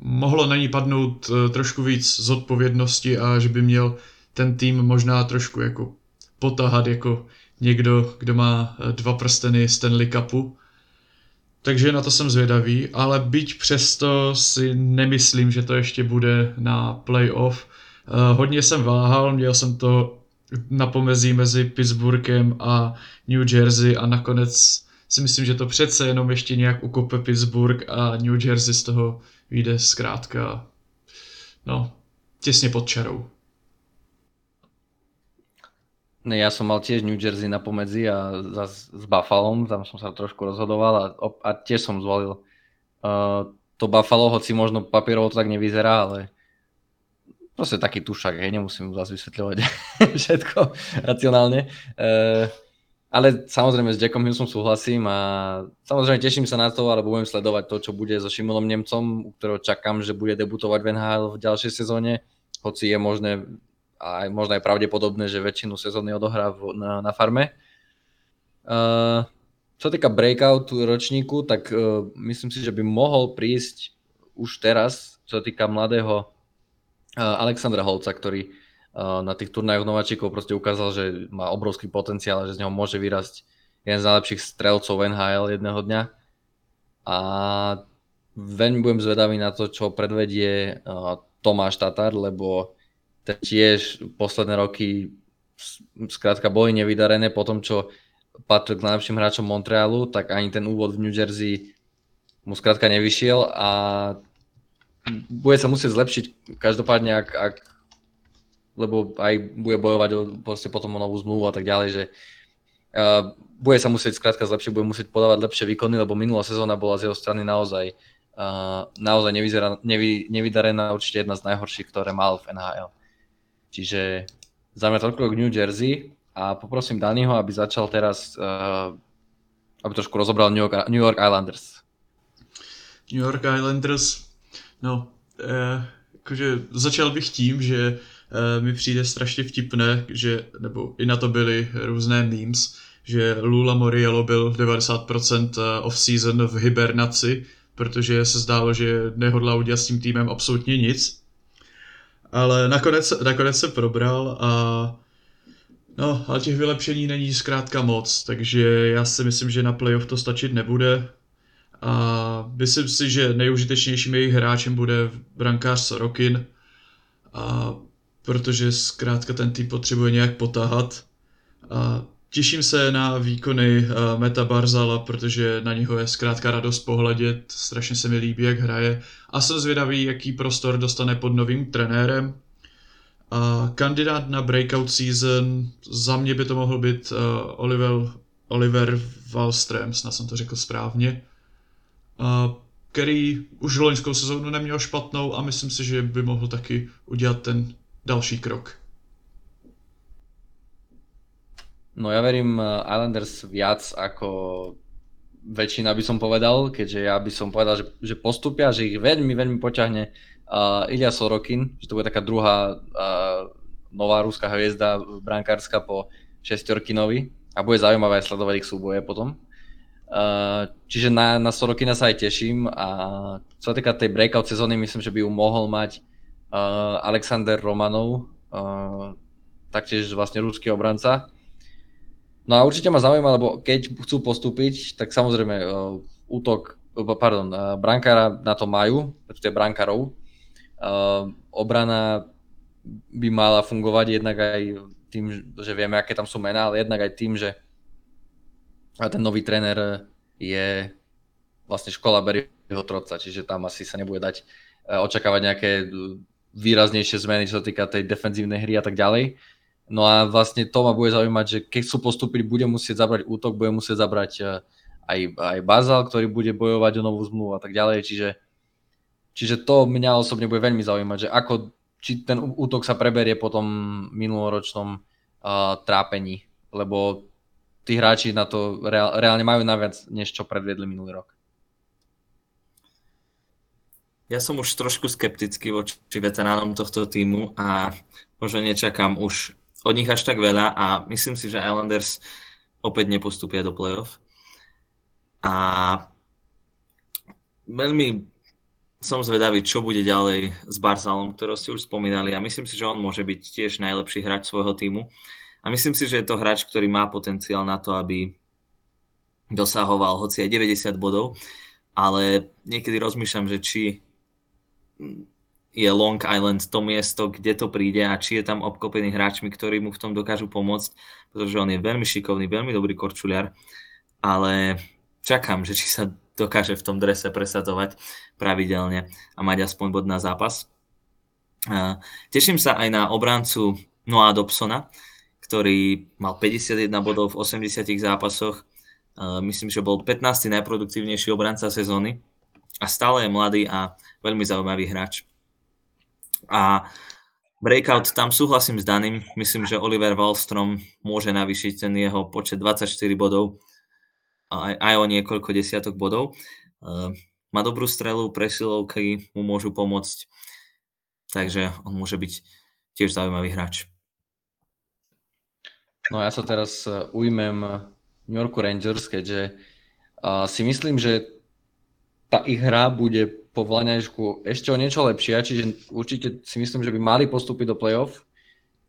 mohlo na ní padnout eh, trošku víc zodpovědnosti a že by měl ten tým možná trošku jako potahat jako někdo, kdo má eh, dva prsteny Stanley Cupu takže na to jsem zvědavý, ale byť přesto si nemyslím, že to ještě bude na playoff. Uh, hodně jsem váhal, měl jsem to na pomezí mezi Pittsburghem a New Jersey a nakonec si myslím, že to přece jenom ještě nějak ukope Pittsburgh a New Jersey z toho vyjde zkrátka no, těsně pod čarou. Ne, ja som mal tiež New Jersey na pomedzi a zas s Buffalom, tam som sa trošku rozhodoval a, a tiež som zvolil uh, to Buffalo, hoci možno papierovo to tak nevyzerá, ale proste taký tušak, hej, nemusím zase vysvetľovať všetko racionálne. Uh, ale samozrejme s Jackom Hughesom súhlasím a samozrejme teším sa na to, ale budem sledovať to, čo bude so Šimonom Nemcom, u ktorého čakám, že bude debutovať v NHL v ďalšej sezóne, hoci je možné a aj možno aj pravdepodobné, že väčšinu sezóny odohrá v, na, na farme. Uh, čo týka breakout ročníku, tak uh, myslím si, že by mohol prísť už teraz, čo týka mladého Alexandra Holca, ktorý uh, na tých turnajoch nováčikov proste ukázal, že má obrovský potenciál a že z neho môže vyrásť jeden z najlepších strelcov NHL jedného dňa. A veľmi budem zvedavý na to, čo predvedie uh, Tomáš Tatar, lebo tiež posledné roky skrátka boli nevydarené po tom, čo patril k najlepším hráčom Montrealu, tak ani ten úvod v New Jersey mu skrátka nevyšiel a bude sa musieť zlepšiť každopádne, ak, ak lebo aj bude bojovať o, potom o novú zmluvu a tak ďalej, že uh, bude sa musieť skrátka zlepšiť, bude musieť podávať lepšie výkony, lebo minulá sezóna bola z jeho strany naozaj uh, naozaj nevyzerá, nevy, nevydarená, určite jedna z najhorších, ktoré mal v NHL. Čiže za mňa toľko k New Jersey a poprosím Daniho, aby začal teraz, uh, aby trošku rozobral New York, New York Islanders. New York Islanders, no, eh, jakože začal bych tím, že eh, mi přijde strašně vtipné, že, nebo i na to byly různé memes, že Lula Moriello byl 90% off-season v hibernaci, protože se zdálo, že nehodlá udělat s tím týmem absolutně nic. Ale nakonec, nakonec se probral a no, ale těch vylepšení není zkrátka moc, takže já si myslím, že na playoff to stačit nebude. A myslím si, že nejužitečnějším jejich hráčem bude brankář Sorokin, a protože zkrátka ten tým potřebuje nějak potáhat. A těším se na výkony Meta Barzala, protože na něho je zkrátka radost pohledět, strašně se mi líbí, jak hraje a jsem zvědavý, jaký prostor dostane pod novým trenérem. A kandidát na breakout season, za mě by to mohl být uh, Oliver, Oliver Wallström, snad jsem to řekl správně, který už loňskou sezónu neměl špatnou a myslím si, že by mohl taky udělat ten další krok. No ja verím Islanders viac ako väčšina by som povedal, keďže ja by som povedal, že, že postupia, že ich veľmi, veľmi poťahne uh, Ilya Sorokin, že to bude taká druhá uh, nová ruská hviezda brankárska po šestorkinovi a bude zaujímavé sledovať ich súboje potom. Uh, čiže na, na Sorokina sa aj teším a čo sa týka tej breakout sezóny, myslím, že by ju mohol mať uh, Alexander Romanov, uh, taktiež vlastne ruský obranca, No a určite ma zaujíma, lebo keď chcú postúpiť, tak samozrejme uh, útok, pardon, uh, brankára na to majú, pretože je brankárov. Uh, obrana by mala fungovať jednak aj tým, že vieme, aké tam sú mená, ale jednak aj tým, že ten nový tréner je vlastne škola Berryho Troca, čiže tam asi sa nebude dať očakávať nejaké výraznejšie zmeny, čo sa týka tej defenzívnej hry a tak ďalej. No a vlastne to ma bude zaujímať, že keď chcú postúpiť, bude musieť zabrať útok, bude musieť zabrať eh, aj, aj Bazal, ktorý bude bojovať o novú zmluvu a tak ďalej. Čiže, čiže to mňa osobne bude veľmi zaujímať, že ako, či ten útok sa preberie po tom minuloročnom uh, trápení, lebo tí hráči na to reál, reálne majú naviac, než čo predviedli minulý rok. Ja som už trošku skeptický voči veteránom tohto týmu a možno nečakám už od nich až tak veľa a myslím si, že Islanders opäť nepostupia do playoff. A veľmi som zvedavý, čo bude ďalej s Barzalom, ktorého ste už spomínali a myslím si, že on môže byť tiež najlepší hráč svojho týmu. A myslím si, že je to hráč, ktorý má potenciál na to, aby dosahoval hoci aj 90 bodov, ale niekedy rozmýšľam, že či je Long Island to miesto, kde to príde a či je tam obklopený hráčmi, ktorí mu v tom dokážu pomôcť, pretože on je veľmi šikovný, veľmi dobrý korčuliar, ale čakám, že či sa dokáže v tom drese presadzovať pravidelne a mať aspoň bod na zápas. Teším sa aj na obrancu Noah Dobsona, ktorý mal 51 bodov v 80 zápasoch. Myslím, že bol 15. najproduktívnejší obranca sezóny a stále je mladý a veľmi zaujímavý hráč. A breakout, tam súhlasím s Danim. Myslím, že Oliver Wallstrom môže navýšiť ten jeho počet 24 bodov aj, aj o niekoľko desiatok bodov. Uh, má dobrú strelu, presilovky mu môžu pomôcť, takže on môže byť tiež zaujímavý hráč. No ja sa teraz e, ujmem New Yorku Rangers, keďže si myslím, že tá ich hra bude po Vlaňajšku ešte o niečo lepšia, čiže určite si myslím, že by mali postúpiť do play-off.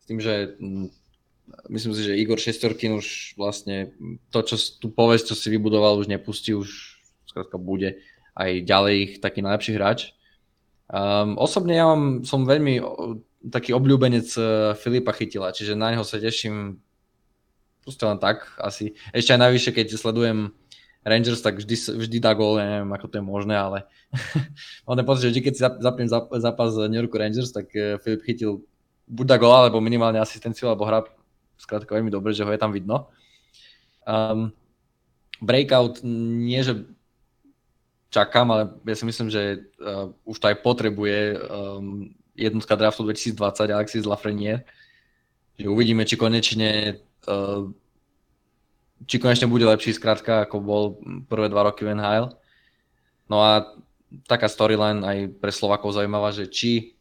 S tým, že myslím si, že Igor Šestorkin už vlastne to, čo tu povesť, čo si vybudoval, už nepustí, už skrátka bude aj ďalej ich taký najlepší hráč. Um, osobne ja mám, som veľmi taký obľúbenec e, Filipa Chytila, čiže na neho sa teším proste len tak asi. Ešte aj najvyššie, keď sledujem Rangers, tak vždy, vždy dá gól, neviem, ako to je možné, ale mám ten pocit, že vždy, keď si zapnem zápas New York Rangers, tak eh, Filip chytil buď dá gól, alebo minimálne asistenciu, alebo hra skrátka veľmi dobre, že ho je tam vidno. Um, breakout nie, že čakám, ale ja si myslím, že uh, už to aj potrebuje um, jednotka draftu 2020 Alexis Lafreniere. Že uvidíme, či konečne či konečne bude lepší skrátka, ako bol prvé dva roky v NHL. No a taká storyline aj pre Slovakov zaujímavá, že či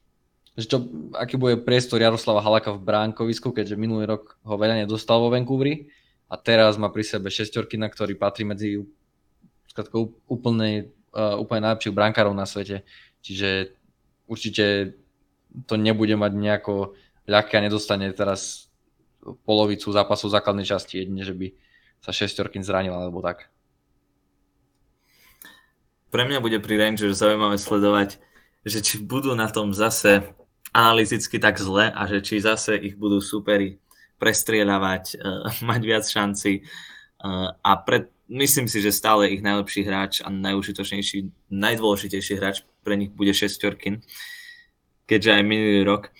že čo, aký bude priestor Jaroslava Halaka v bránkovisku, keďže minulý rok ho veľa nedostal vo Vancouveri a teraz má pri sebe šestorkina, ktorý patrí medzi úplne, uh, úplne najlepších brankárov na svete. Čiže určite to nebude mať nejako ľahké a nedostane teraz polovicu zápasov základnej časti, jedine, že by sa šestorkin zranil alebo tak. Pre mňa bude pri Rangers zaujímavé sledovať, že či budú na tom zase analyticky tak zle a že či zase ich budú superi prestrieľavať, uh, mať viac šanci uh, a pre, myslím si, že stále ich najlepší hráč a najúžitočnejší, najdôležitejší hráč pre nich bude šestorkin, keďže aj minulý rok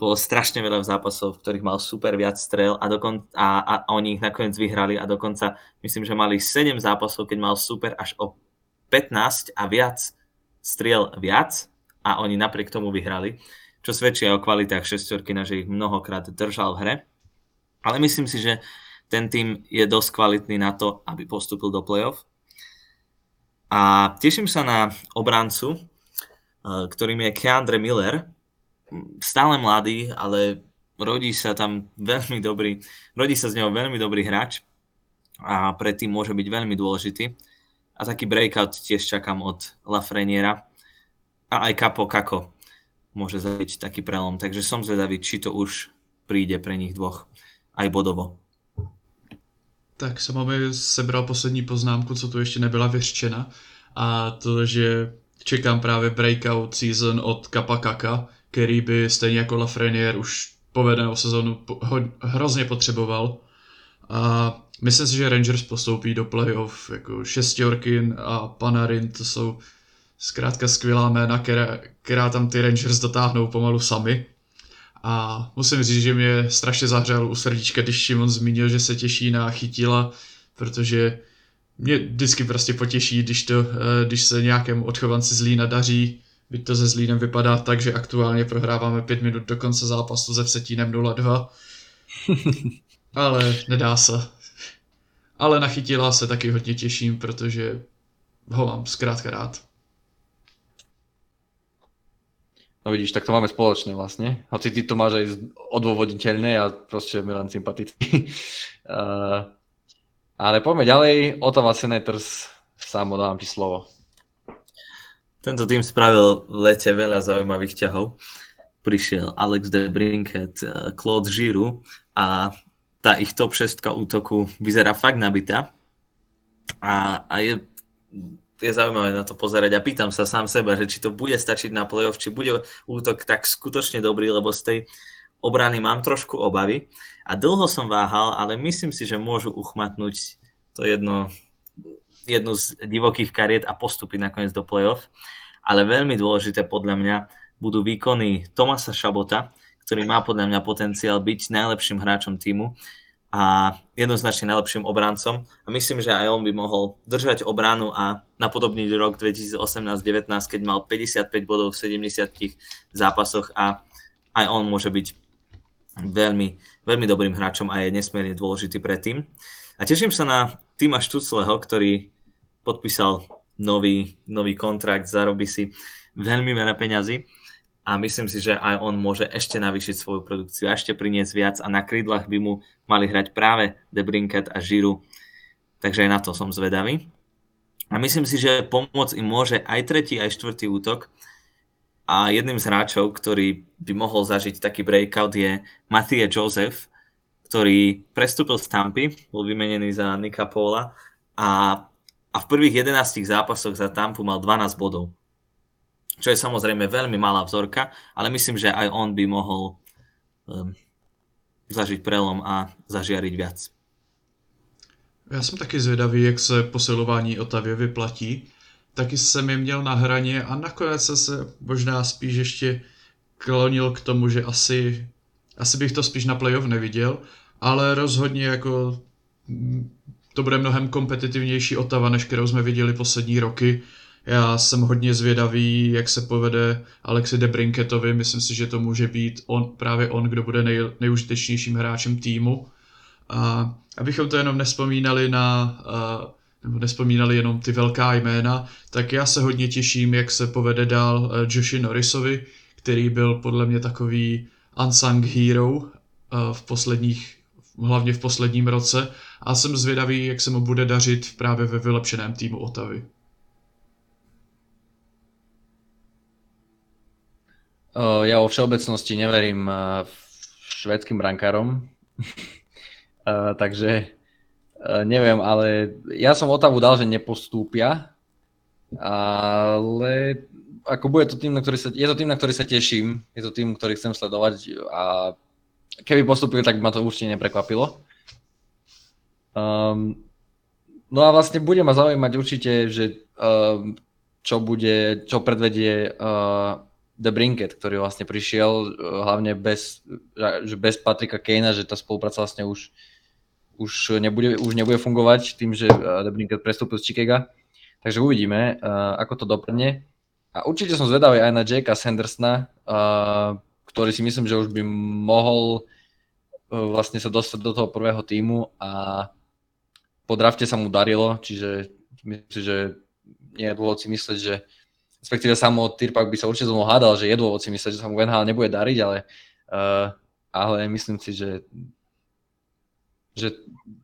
bolo strašne veľa zápasov, v ktorých mal super viac strel a, dokon, a, a, a oni ich nakoniec vyhrali a dokonca myslím, že mali 7 zápasov, keď mal super až o 15 a viac striel viac a oni napriek tomu vyhrali, čo svedčí o kvalitách šestorkina, že ich mnohokrát držal v hre. Ale myslím si, že ten tým je dosť kvalitný na to, aby postupil do play-off. A teším sa na obrancu, eh, ktorým je Keandre Miller. Stále mladý, ale rodí sa tam veľmi dobrý, rodí sa z neho veľmi dobrý hráč a predtým môže byť veľmi dôležitý. A taký breakout tiež čakám od Lafreniera a aj Kapo Kako môže zabiť taký prelom. Takže som zvedavý, či to už príde pre nich dvoch aj bodovo. Tak jsem mi sebral poslední poznámku, co tu ještě nebyla vyřčena. A to, že čekám právě breakout season od Kapa Kaka, který by stejně jako Lafreniere už povedenou sezonu hrozně potřeboval. A myslím si, že Rangers postoupí do playoff, jako Šestěrkin a Panarin, to jsou zkrátka skvělá jména, která, která tam ty Rangers dotáhnou pomalu sami. A musím říct, že mě strašně zahřál u srdíčka, když Šimon zmínil, že se těší na chytila, protože mě vždycky prostě potěší, když, to, eh, když se nějakému odchovanci Zlína daří, byť to se Zlínem vypadá tak, že aktuálně prohráváme pět minut do konce zápasu se Vsetínem 0-2. Ale nedá se. Ale na chytila se taky hodně těším, protože ho mám zkrátka rád. No vidíš, tak to máme spoločné vlastne. Hoci ty to máš aj odôvodniteľné a proste mi len sympatický. uh, ale poďme ďalej. Ottawa Senators, Samo, dávam ti slovo. Tento tým spravil v lete veľa zaujímavých ťahov. Prišiel Alex de Brinket, eh, Claude Giroux a tá ich top 6 útoku vyzerá fakt nabitá. A, a je je zaujímavé na to pozerať a pýtam sa sám seba, že či to bude stačiť na playoff, či bude útok tak skutočne dobrý, lebo z tej obrany mám trošku obavy a dlho som váhal, ale myslím si, že môžu uchmatnúť to jedno, jednu z divokých kariet a postúpiť nakoniec do playoff. Ale veľmi dôležité podľa mňa budú výkony Tomasa Šabota, ktorý má podľa mňa potenciál byť najlepším hráčom týmu a jednoznačne najlepším obrancom. A myslím, že aj on by mohol držať obranu a napodobniť rok 2018-19, keď mal 55 bodov v 70 zápasoch a aj on môže byť veľmi, veľmi dobrým hráčom a je nesmierne dôležitý pre tým. A teším sa na Tima Štucleho, ktorý podpísal nový, nový kontrakt, zarobí si veľmi veľa peňazí a myslím si, že aj on môže ešte navýšiť svoju produkciu ešte priniesť viac a na krídlach by mu mali hrať práve Debrinket a Žiru. Takže aj na to som zvedavý. A myslím si, že pomôcť im môže aj tretí, aj štvrtý útok. A jedným z hráčov, ktorý by mohol zažiť taký breakout je Matthew Joseph, ktorý prestúpil z Tampy, bol vymenený za Nika Paula a, a v prvých 11 zápasoch za Tampu mal 12 bodov čo je samozrejme veľmi malá vzorka, ale myslím, že aj on by mohol um, zažiť prelom a zažiariť viac. Já jsem taky zvědavý, jak se posilování Otavě vyplatí. Taky jsem je měl na hraně a nakonec jsem se možná spíš ještě klonil k tomu, že asi, asi bych to spíš na playoff neviděl, ale rozhodně jako to bude mnohem kompetitivnější Otava, než kterou jsme viděli poslední roky já jsem hodně zvědavý, jak se povede Alexi de Brinketovi. Myslím si, že to může být on, právě on, kdo bude nej, nejužitečnějším hráčem týmu. A abychom to jenom nespomínali na, uh, nebo nespomínali jenom ty velká jména, tak já se hodně těším, jak se povede dál uh, Joshi Norrisovi, který byl podle mě takový unsung hero uh, v posledních hlavně v posledním roce. A jsem zvědavý, jak se mu bude dařit právě ve vylepšeném týmu Otavy. Ja vo všeobecnosti neverím švedským brankárom, takže neviem, ale ja som Otavu dal, že nepostúpia, ale ako bude to tým, na ktorý sa, je to tým, na ktorý sa teším, je to tým, ktorý chcem sledovať a keby postupil, tak ma to určite neprekvapilo. Um, no a vlastne bude ma zaujímať určite, že um, čo bude, čo predvedie uh, The Brinket, ktorý vlastne prišiel uh, hlavne bez, že bez Patrika Kejna, že tá spolupráca vlastne už, už, nebude, už nebude fungovať tým, že uh, The Brinket prestúpil z Chicaga. Takže uvidíme, uh, ako to dopadne. A určite som zvedavý aj na Jakea Sandersona, uh, ktorý si myslím, že už by mohol uh, vlastne sa dostať do toho prvého týmu a po drafte sa mu darilo, čiže myslím si, že nie je dôvod si mysleť, že respektíve samo Tyrpak by sa určite tomu hádal, že je dôvod si mysleť, že sa mu Venhal nebude dariť, ale, uh, ale myslím si, že že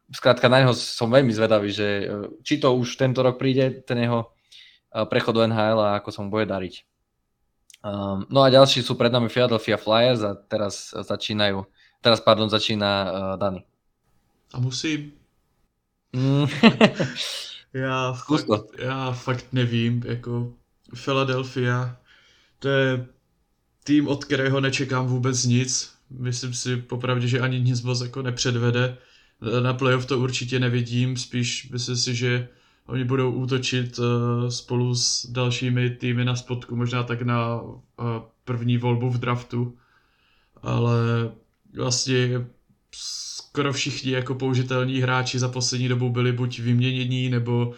skrátka na neho som veľmi zvedavý, že či to už tento rok príde, ten jeho prechod do NHL a ako sa mu bude dariť. Um, no a ďalší sú pred nami Philadelphia Flyers a teraz začínajú, teraz pardon, začína uh, Dani. A musím Mm. já, fakt, já fakt nevím, jako Philadelphia, to je tým, od kterého nečekám vůbec nic. Myslím si popravdě, že ani nic moc jako nepředvede. Na playoff to určitě nevidím, spíš myslím si, že oni budou útočit uh, spolu s dalšími týmy na spodku, možná tak na uh, první volbu v draftu. Ale vlastně skoro všichni jako použitelní hráči za poslední dobu byli buď vyměnění, nebo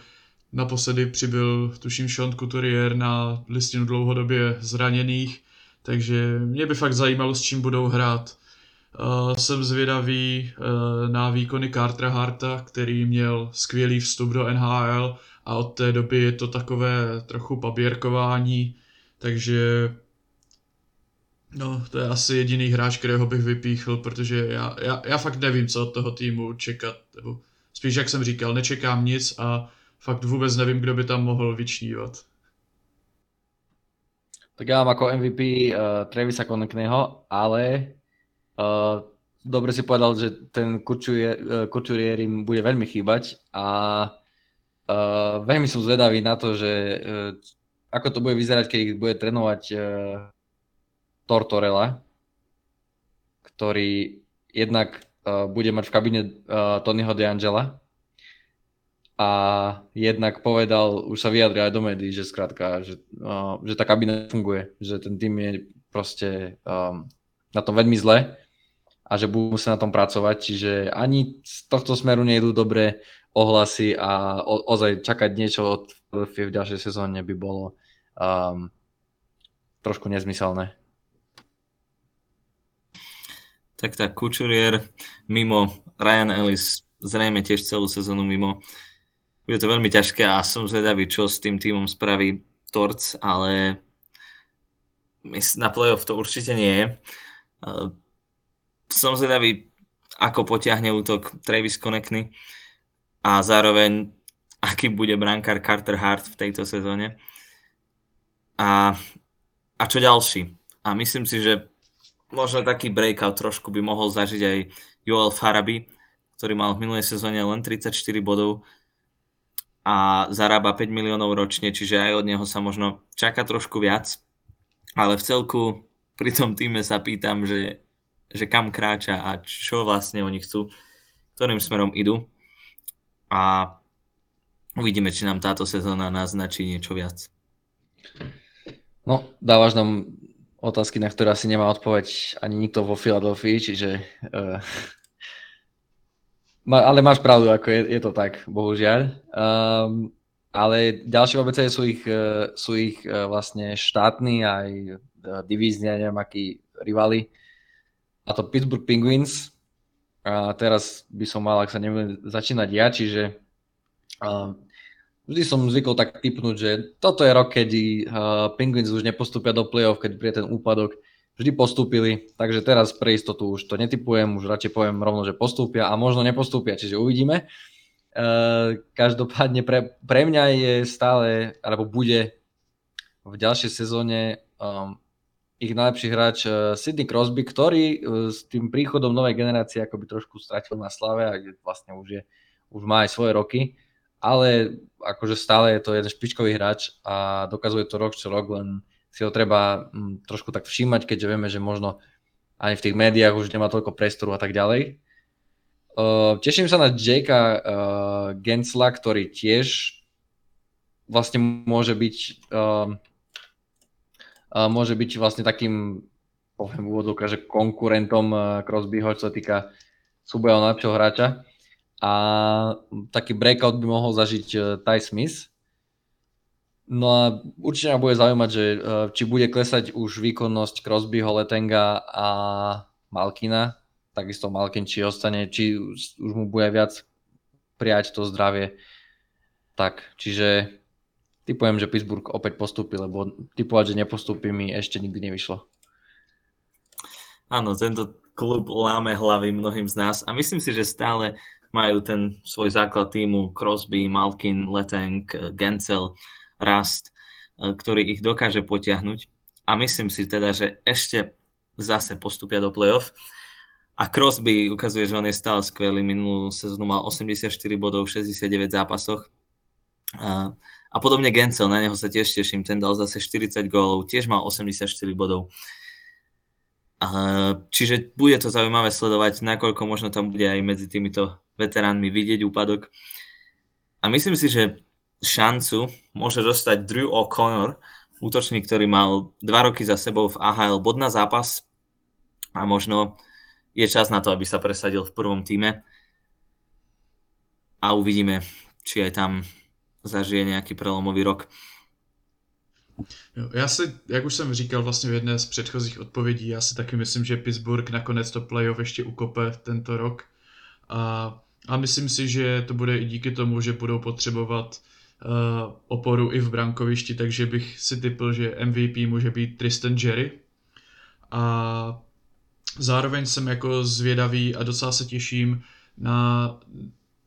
naposledy přibyl, tuším, Sean Couturier na listinu dlouhodobě zraněných, takže mě by fakt zajímalo, s čím budou hrát. Uh, jsem zvědavý uh, na výkony Cartera Harta, který měl skvělý vstup do NHL a od té doby je to takové trochu paběrkování, takže No, to je asi jediný hráč, kterého bych vypíchl, protože já, já, já fakt nevím, co od toho týmu čekat. Nebo spíš, jak jsem říkal, nečekám nic a fakt vůbec nevím, kdo by tam mohl vyčnívat. Tak já mám jako MVP uh, Travisa Konekného, ale uh, dobre si povedal, že ten Couturier, uh, im bude veľmi chýbať a uh, veľmi som zvedavý na to, že uh, ako to bude vyzerať, keď ich bude trénovať uh, Tortorella, ktorý jednak uh, bude mať v kabine uh, Tonyho DeAngela a jednak povedal, už sa vyjadril aj do médií, že skrátka, že, uh, že tá kabina funguje, že ten tým je proste um, na tom veľmi zle a že budú sa na tom pracovať, čiže ani z tohto smeru nejdu dobré ohlasy a o, ozaj čakať niečo od v ďalšej sezóne by bolo um, trošku nezmyselné. Tak tak, Kučurier mimo, Ryan Ellis zrejme tiež celú sezónu mimo. Bude to veľmi ťažké a som zvedavý, čo s tým týmom spraví Torc, ale na playoff to určite nie je. Som zvedavý, ako potiahne útok Travis Konekny a zároveň aký bude brankár Carter Hart v tejto sezóne. A, a čo ďalší? A myslím si, že možno taký breakout trošku by mohol zažiť aj Joel Farabi, ktorý mal v minulej sezóne len 34 bodov a zarába 5 miliónov ročne, čiže aj od neho sa možno čaká trošku viac. Ale v celku pri tom týme sa pýtam, že, že kam kráča a čo vlastne oni chcú, ktorým smerom idú. A uvidíme, či nám táto sezóna naznačí niečo viac. No, dávaš nám otázky, na ktoré asi nemá odpoveď ani nikto vo Filadelfii, čiže... Uh, ale máš pravdu, ako je, je to tak, bohužiaľ. Um, ale ďalšie veci sú ich, uh, sú ich uh, vlastne štátni aj divízni, neviem akí rivali. A to Pittsburgh Penguins. A teraz by som mal, ak sa neviem, začínať ja, čiže uh, vždy som zvykol tak typnúť, že toto je rok, kedy uh, Penguins už nepostupia do play-off, keď príde ten úpadok, vždy postúpili, takže teraz pre istotu už to netypujem, už radšej poviem rovno, že postúpia a možno nepostúpia, čiže uvidíme. Uh, každopádne pre, pre mňa je stále, alebo bude v ďalšej sezóne um, ich najlepší hráč uh, Sidney Crosby, ktorý uh, s tým príchodom novej generácie akoby trošku stratil na slave a vlastne už, je, už má aj svoje roky, ale akože stále je to jeden špičkový hráč a dokazuje to rok čo rok, len si ho treba mm, trošku tak všímať, keďže vieme, že možno ani v tých médiách už nemá toľko priestoru a tak ďalej. Uh, teším sa na Jakea Gensla, ktorý tiež vlastne môže byť môže byť vlastne takým poviem úvodzovka, že konkurentom uh, Crosbyho, čo sa týka súboja najlepšieho hráča. A taký breakout by mohol zažiť uh, Ty Smith, No a určite ma bude zaujímať, že e, či bude klesať už výkonnosť Crosbyho, Letenga a Malkina, takisto Malkin, či ostane, či už mu bude viac prijať to zdravie. Tak, čiže typujem, že Pittsburgh opäť postupí, lebo typovať, že nepostupí mi ešte nikdy nevyšlo. Áno, tento klub láme hlavy mnohým z nás a myslím si, že stále majú ten svoj základ týmu Crosby, Malkin, Leteng, Gensel, rast, e, ktorý ich dokáže potiahnuť. A myslím si teda, že ešte zase postupia do play-off. A Crosby ukazuje, že on je stále skvelý. Minulú sezónu mal 84 bodov v 69 zápasoch. A, podobne Gencel, na neho sa tiež teším. Ten dal zase 40 gólov, tiež mal 84 bodov. Čiže bude to zaujímavé sledovať, nakoľko možno tam bude aj medzi týmito veteránmi vidieť úpadok. A myslím si, že šancu môže dostať Drew O'Connor, útočník, ktorý mal dva roky za sebou v AHL bod na zápas a možno je čas na to, aby sa presadil v prvom týme a uvidíme, či aj tam zažije nejaký prelomový rok. Já si, jak už jsem říkal vlastně v jedné z předchozích odpovědí, já si taky myslím, že Pittsburgh nakonec to playoff ještě ukope tento rok. A, a myslím si, že to bude i díky tomu, že budou potřebovat uh, oporu i v brankovišti, takže bych si typl, že MVP může být Tristan Jerry. A zároveň jsem jako zvědavý a docela se těším na,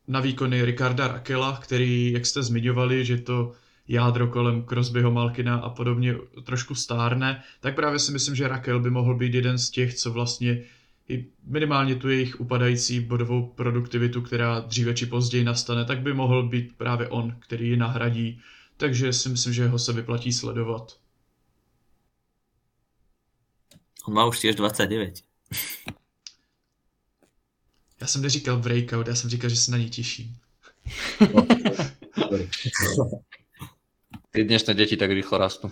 na výkony Ricarda Rakela, který, jak jste zmiňovali, že to jádro kolem Crosbyho, Malkina a podobně trošku stárne, tak právě si myslím, že Rakel by mohl být jeden z těch, co vlastně i minimálně tu jejich upadající bodovou produktivitu, která dříve či později nastane, tak by mohl být právě on, který ji nahradí. Takže si myslím, že ho se vyplatí sledovat. On má už tiež 29. Já jsem neříkal breakout, já jsem říkal, že se na ní těším. Ty dnešné deti tak rýchlo rastú.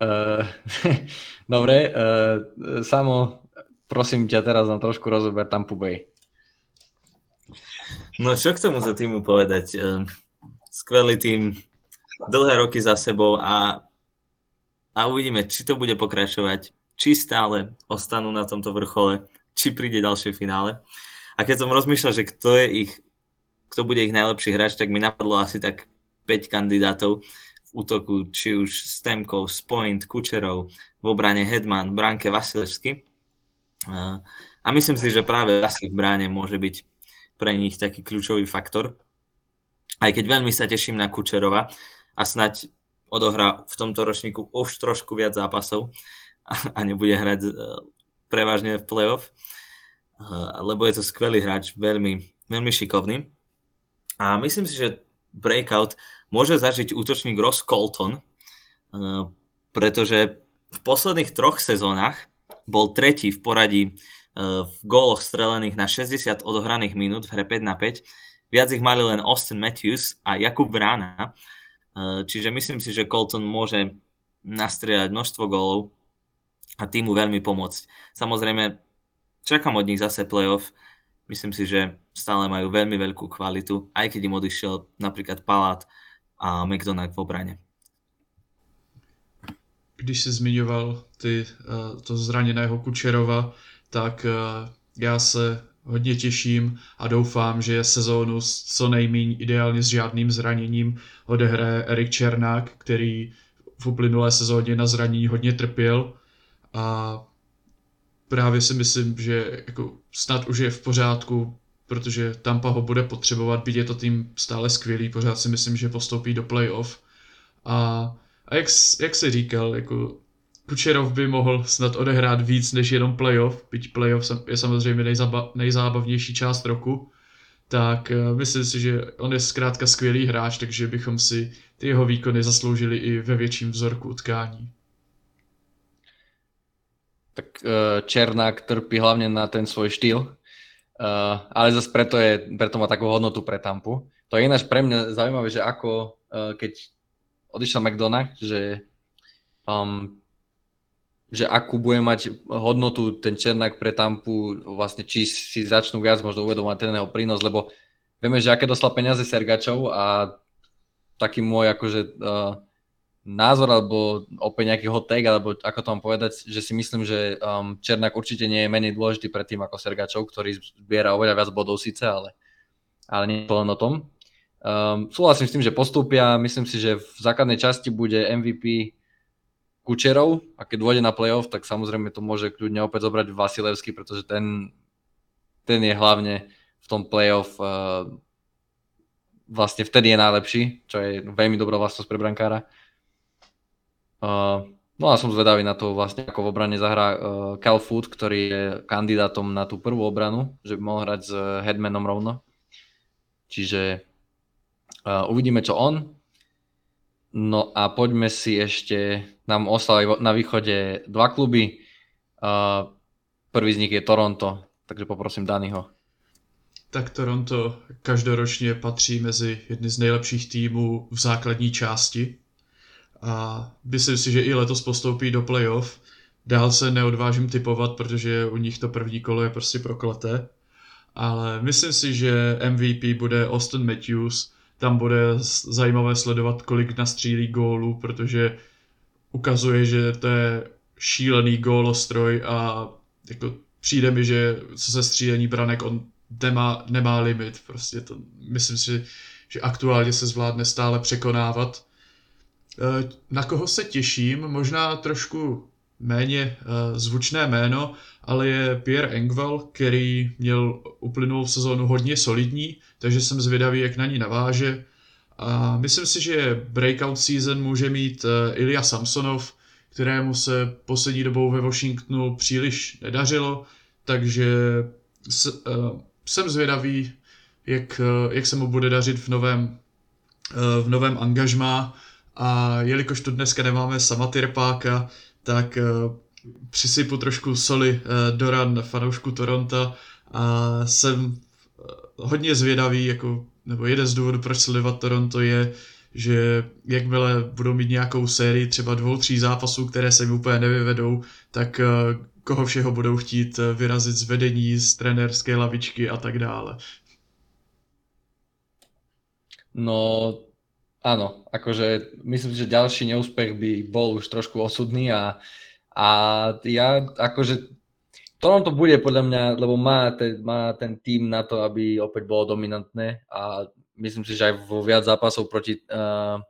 Uh, dobre, uh, Samo, prosím ťa teraz na trošku rozober Tampa Bay. No čo k tomu za týmu povedať? Uh, skvelý tým, dlhé roky za sebou a, a uvidíme, či to bude pokračovať, či stále ostanú na tomto vrchole, či príde ďalšie finále. A keď som rozmýšľal, že kto je ich, kto bude ich najlepší hráč, tak mi napadlo asi tak 5 kandidátov útoku, či už Stemkov, Spoint, Kučerov, v obrane Hedman, v bránke Vasilevsky. A myslím si, že práve asi v bráne môže byť pre nich taký kľúčový faktor. Aj keď veľmi sa teším na Kučerova a snať odohrá v tomto ročníku už trošku viac zápasov a nebude hrať e, prevažne v playoff, lebo je to skvelý hráč, veľmi, veľmi šikovný. A myslím si, že breakout môže zažiť útočník Ross Colton, eh, pretože v posledných troch sezónach bol tretí v poradí eh, v góloch strelených na 60 odohraných minút v hre 5 na 5. Viac ich mali len Austin Matthews a Jakub Brána. Eh, čiže myslím si, že Colton môže nastrieľať množstvo gólov a týmu veľmi pomôcť. Samozrejme, čakám od nich zase playoff, Myslím si, že stále majú veľmi veľkú kvalitu, aj keď im odišiel napríklad Palát a McDonald v obrane. Když se zmiňoval ty, uh, to zraněného Kučerova, tak uh, já se hodně těším a doufám, že sezónu s co nejméně ideálně s žádným zraněním odehraje Erik Černák, který v uplynulé sezóně na zranění hodně trpěl a právě si myslím, že jako snad už je v pořádku, protože Tampa ho bude potřebovat, byť je to tým stále skvělý, pořád si myslím, že postoupí do playoff. A, a jak, jak si říkal, jako Kučerov by mohl snad odehrát víc než jenom playoff, byť playoff je samozřejmě nejzaba, nejzábavnější část roku, tak uh, myslím si, že on je zkrátka skvělý hráč, takže bychom si ty jeho výkony zasloužili i ve větším vzorku utkání. Tak uh, Černák trpí hlavne na ten svoj štýl, uh, ale zase preto, je, preto má takú hodnotu pre Tampu. To je ináč pre mňa zaujímavé, že ako uh, keď odišiel McDonagh, že um, že akú bude mať hodnotu ten Černák pre Tampu, vlastne či si začnú viac možno uvedomať ten jeho prínos, lebo vieme, že aké dostal peniaze Sergačov a taký môj akože uh, názor alebo opäť nejaký hot take, alebo ako to mám povedať, že si myslím, že um, Černák určite nie je menej dôležitý pred tým ako Sergačov, ktorý zbiera oveľa viac bodov síce, ale, ale nie je len o tom. Um, súhlasím s tým, že postúpia, myslím si, že v základnej časti bude MVP Kučerov a keď dôjde na playoff, tak samozrejme to môže kľudne opäť zobrať Vasilevský, pretože ten, ten je hlavne v tom playoff uh, vlastne vtedy je najlepší, čo je veľmi dobrá vlastnosť pre brankára. Uh, no a som zvedavý na to vlastne, ako v obrane zahrá uh, Cal Food, ktorý je kandidátom na tú prvú obranu, že by mohol hrať s Headmanom rovno. Čiže uvidíme, čo on. No a poďme si ešte, nám ostali na východe dva kluby. Prvý z nich je Toronto, takže poprosím Daniho. Tak Toronto každoročně patří mezi jedny z nejlepších týmů v základní části a myslím si, že i letos postoupí do playoff. Dál se neodvážím typovat, protože u nich to první kolo je prostě prokleté. Ale myslím si, že MVP bude Austin Matthews, tam bude zajímavé sledovat, kolik nastřílí gólů, protože ukazuje, že to je šílený gólostroj a jako přijde mi, že co se střílení branek, on nemá, nemá limit. Prostě to, myslím si, že aktuálně se zvládne stále překonávat. E, na koho se těším, možná trošku méně e, zvučné jméno, ale je Pierre Engval, který měl uplynulou sezónu hodně solidní, takže jsem zvědavý, jak na ní naváže. A myslím si, že breakout season může mít uh, Ilya Samsonov, kterému se poslední dobou ve Washingtonu příliš nedařilo, takže jsem zvědavý, jak, jak se mu bude dařit v novém, v novém angažmá a jelikož tu dneska nemáme Samaty Repáka, tak uh, přisypu trošku soli uh, do ran fanoušku Toronto a jsem hodně zvědavý, jako, nebo jeden z důvodů, proč sledovat Toronto je, že jakmile budou mít nějakou sérii třeba dvou, tří zápasů, které se jim úplně nevyvedou, tak koho všeho budou chtít vyrazit z vedení, z trenérské lavičky a tak dále. No, áno, akože myslím, že ďalší neúspech by bol už trošku osudný a, a ja akože Toronto bude podľa mňa, lebo má, ten, má ten tým na to, aby opäť bolo dominantné a myslím si, že aj vo viac zápasov proti, uh,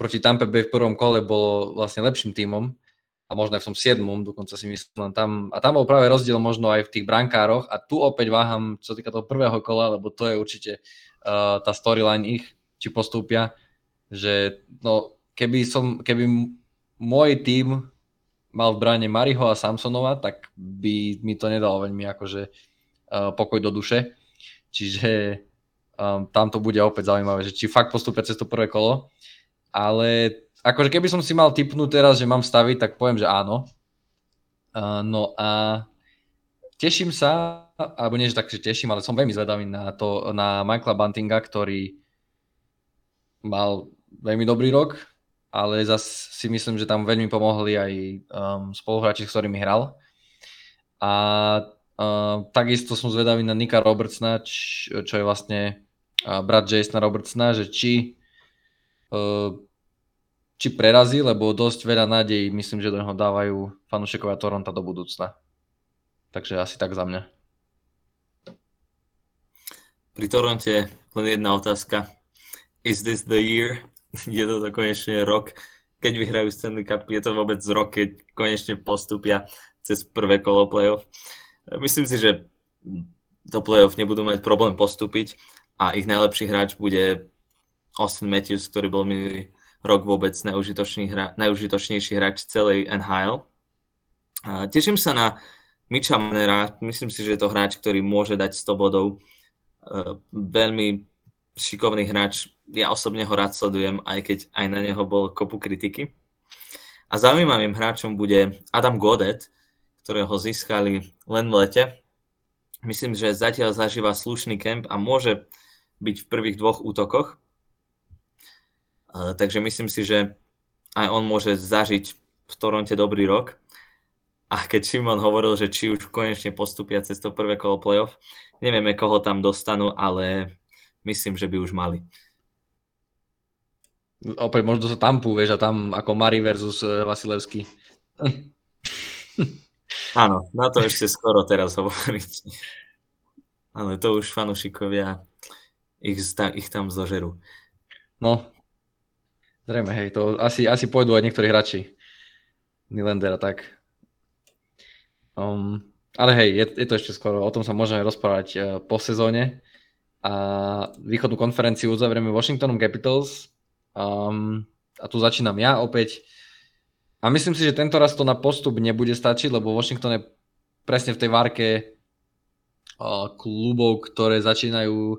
proti Tampa Bay v prvom kole bolo vlastne lepším tímom a možno aj v tom siedmom, dokonca si myslím tam. A tam bol práve rozdiel možno aj v tých brankároch a tu opäť váham, čo týka toho prvého kola, lebo to je určite uh, tá storyline ich, či postúpia, že no, keby som, keby môj tým mal v bráne Mariho a Samsonova, tak by mi to nedalo veľmi akože uh, pokoj do duše. Čiže um, tam to bude opäť zaujímavé, že či fakt postupia cez to prvé kolo. Ale akože keby som si mal typnúť teraz, že mám staviť, tak poviem, že áno. Uh, no a teším sa, alebo nie, že tak, že teším, ale som veľmi zvedavý na to, na Michaela Buntinga, ktorý mal veľmi dobrý rok, ale zase si myslím, že tam veľmi pomohli aj um, spoluhráči, s ktorými hral. A uh, takisto som zvedavý na Nika Robertsona, č, čo je vlastne uh, brat Jasona Robertsona, že či, uh, či prerazí, lebo dosť veľa nádej myslím, že do neho dávajú fanúšikovia Toronto do budúcna. Takže asi tak za mňa. Pri Toronte len jedna otázka. Is this the year? je to konečne rok, keď vyhrajú Stanley Cup, je to vôbec rok, keď konečne postupia cez prvé kolo playoff. Myslím si, že do playoff nebudú mať problém postúpiť a ich najlepší hráč bude Austin Matthews, ktorý bol minulý rok vôbec najužitočný hra, najužitočnejší hráč celej NHL. A teším sa na Mitcha Mannera, myslím si, že je to hráč, ktorý môže dať 100 bodov. E, veľmi šikovný hráč, ja osobne ho rád sledujem, aj keď aj na neho bol kopu kritiky. A zaujímavým hráčom bude Adam Godet, ktorého získali len v lete. Myslím, že zatiaľ zažíva slušný kemp a môže byť v prvých dvoch útokoch. Takže myslím si, že aj on môže zažiť v Toronte dobrý rok. A keď Šimon hovoril, že či už konečne postupia cez to prvé kolo playoff, nevieme, koho tam dostanú, ale myslím, že by už mali. Opäť možno sa Tampu, vieš, a tam ako Mari versus eh, Vasilevský. Áno, na to ešte skoro teraz hovoriť. Ale to už fanúšikovia ich, ich tam zožerú. No, zrejme, hej, to asi, asi pôjdu aj niektorí hráči. Nylander a tak. Um, ale hej, je, je to ešte skoro, o tom sa môžeme rozprávať uh, po sezóne. A východnú konferenciu uzavrieme Washingtonom Capitals. Um, a tu začínam ja opäť. A myslím si, že tento raz to na postup nebude stačiť, lebo Washington je presne v tej várke uh, klubov, ktoré začínajú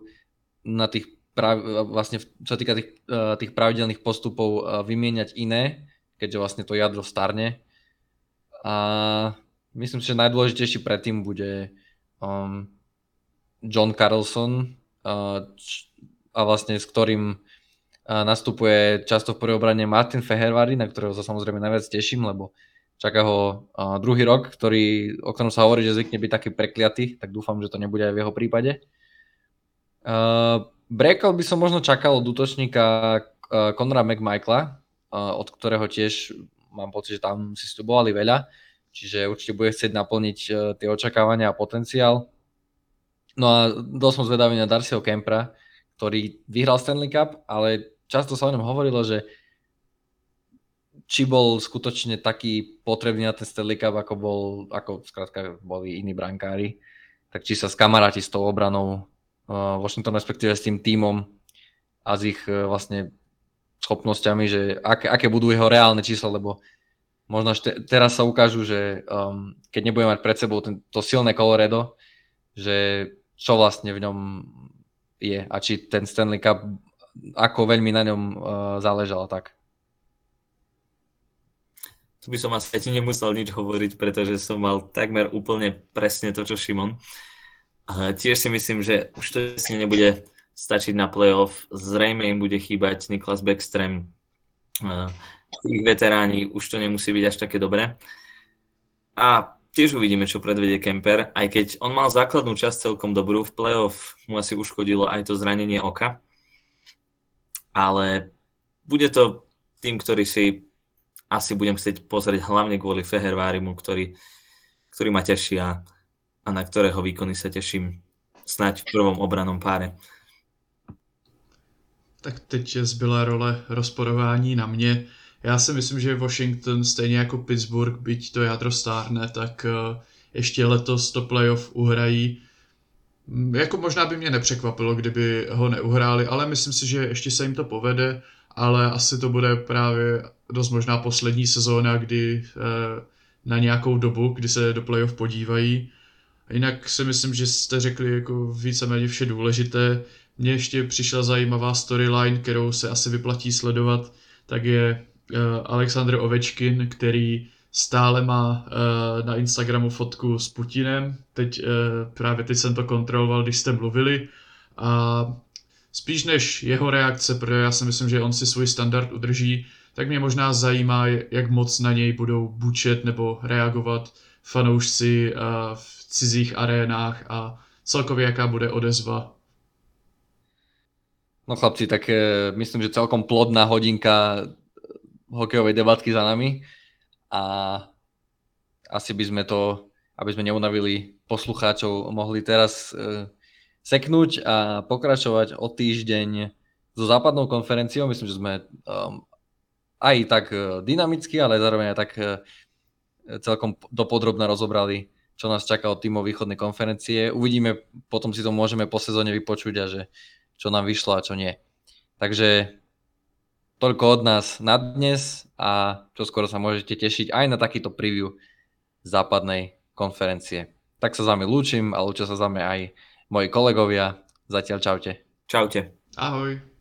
na tých prav, vlastne čo týka tých, uh, tých pravidelných postupov uh, vymieňať iné, keďže vlastne to jadro starne. A myslím si, že najdôležitejší predtým bude um, John Carlson a vlastne s ktorým nastupuje často v prvej Martin Fehervary, na ktorého sa samozrejme najviac teším, lebo čaká ho uh, druhý rok, ktorý, o ktorom sa hovorí, že zvykne byť taký prekliatý, tak dúfam, že to nebude aj v jeho prípade. Brekal by som možno čakal od útočníka Conora McMichaela, od ktorého tiež mám pocit, že tam si stubovali veľa čiže určite bude chcieť naplniť uh, tie očakávania a potenciál. No a dosť som zvedavý na Darcyho Kempra, ktorý vyhral Stanley Cup, ale často sa o ňom hovorilo, že či bol skutočne taký potrebný na ten Stanley Cup, ako bol, ako skrátka boli iní brankári, tak či sa skamaráti s tou obranou uh, Washington, respektíve s tým tímom a s ich uh, vlastne schopnosťami, že aké, aké budú jeho reálne čísla, lebo možno te, teraz sa ukážu, že um, keď nebudeme mať pred sebou ten, to silné Colorado, že čo vlastne v ňom je a či ten Stanley Cup, ako veľmi na ňom uh, záležalo tak. Tu by som asi nemusel nič hovoriť, pretože som mal takmer úplne presne to, čo Šimon. Uh, tiež si myslím, že už to nebude stačiť na playoff. Zrejme im bude chýbať Niklas Backstrom, uh, ich veteráni už to nemusí byť až také dobré. A tiež uvidíme, čo predvedie Kemper, aj keď on mal základnú časť celkom dobrú, v playoff mu asi uškodilo aj to zranenie oka. Ale bude to tým, ktorý si asi budem chcieť pozrieť hlavne kvôli Fehervárimu, ktorý, ktorý ma teší a, a na ktorého výkony sa teším snať v prvom obranom páre. Tak teď zbyla role rozporování na mě. Já si myslím, že Washington stejně jako Pittsburgh, byť to jádro stárne, tak eh, ještě letos to playoff uhrají. Mm, jako možná by mě nepřekvapilo, kdyby ho neuhráli, ale myslím si, že ještě se jim to povede, ale asi to bude právě dost možná poslední sezóna, kdy eh, na nějakou dobu, kdy se do playoff podívají. Jinak si myslím, že jste řekli jako víceméně vše důležité. Mně ještě přišla zajímavá storyline, kterou se asi vyplatí sledovat, tak je Alexandr Ovečkin, který stále má uh, na Instagramu fotku s Putinem. Teď uh, právě teď jsem to kontroloval, když jste mluvili. A spíš než jeho reakce, protože já si myslím, že on si svůj standard udrží, tak mě možná zajímá, jak moc na něj budou bučet nebo reagovat fanoušci v cizích arénách a celkově jaká bude odezva. No chlapci, tak myslím, že celkom plodná hodinka hokejovej debatky za nami a asi by sme to, aby sme neunavili poslucháčov, mohli teraz e, seknúť a pokračovať o týždeň so západnou konferenciou. Myslím, že sme um, aj tak e, dynamicky, ale zároveň aj tak e, celkom dopodrobne rozobrali, čo nás čaká od týmov východnej konferencie. Uvidíme, potom si to môžeme po sezóne vypočuť a že čo nám vyšlo a čo nie. Takže toľko od nás na dnes a čo skoro sa môžete tešiť aj na takýto preview západnej konferencie. Tak sa s vami lúčim a lúčia sa s vami aj moji kolegovia. Zatiaľ čaute. Čaute. Ahoj.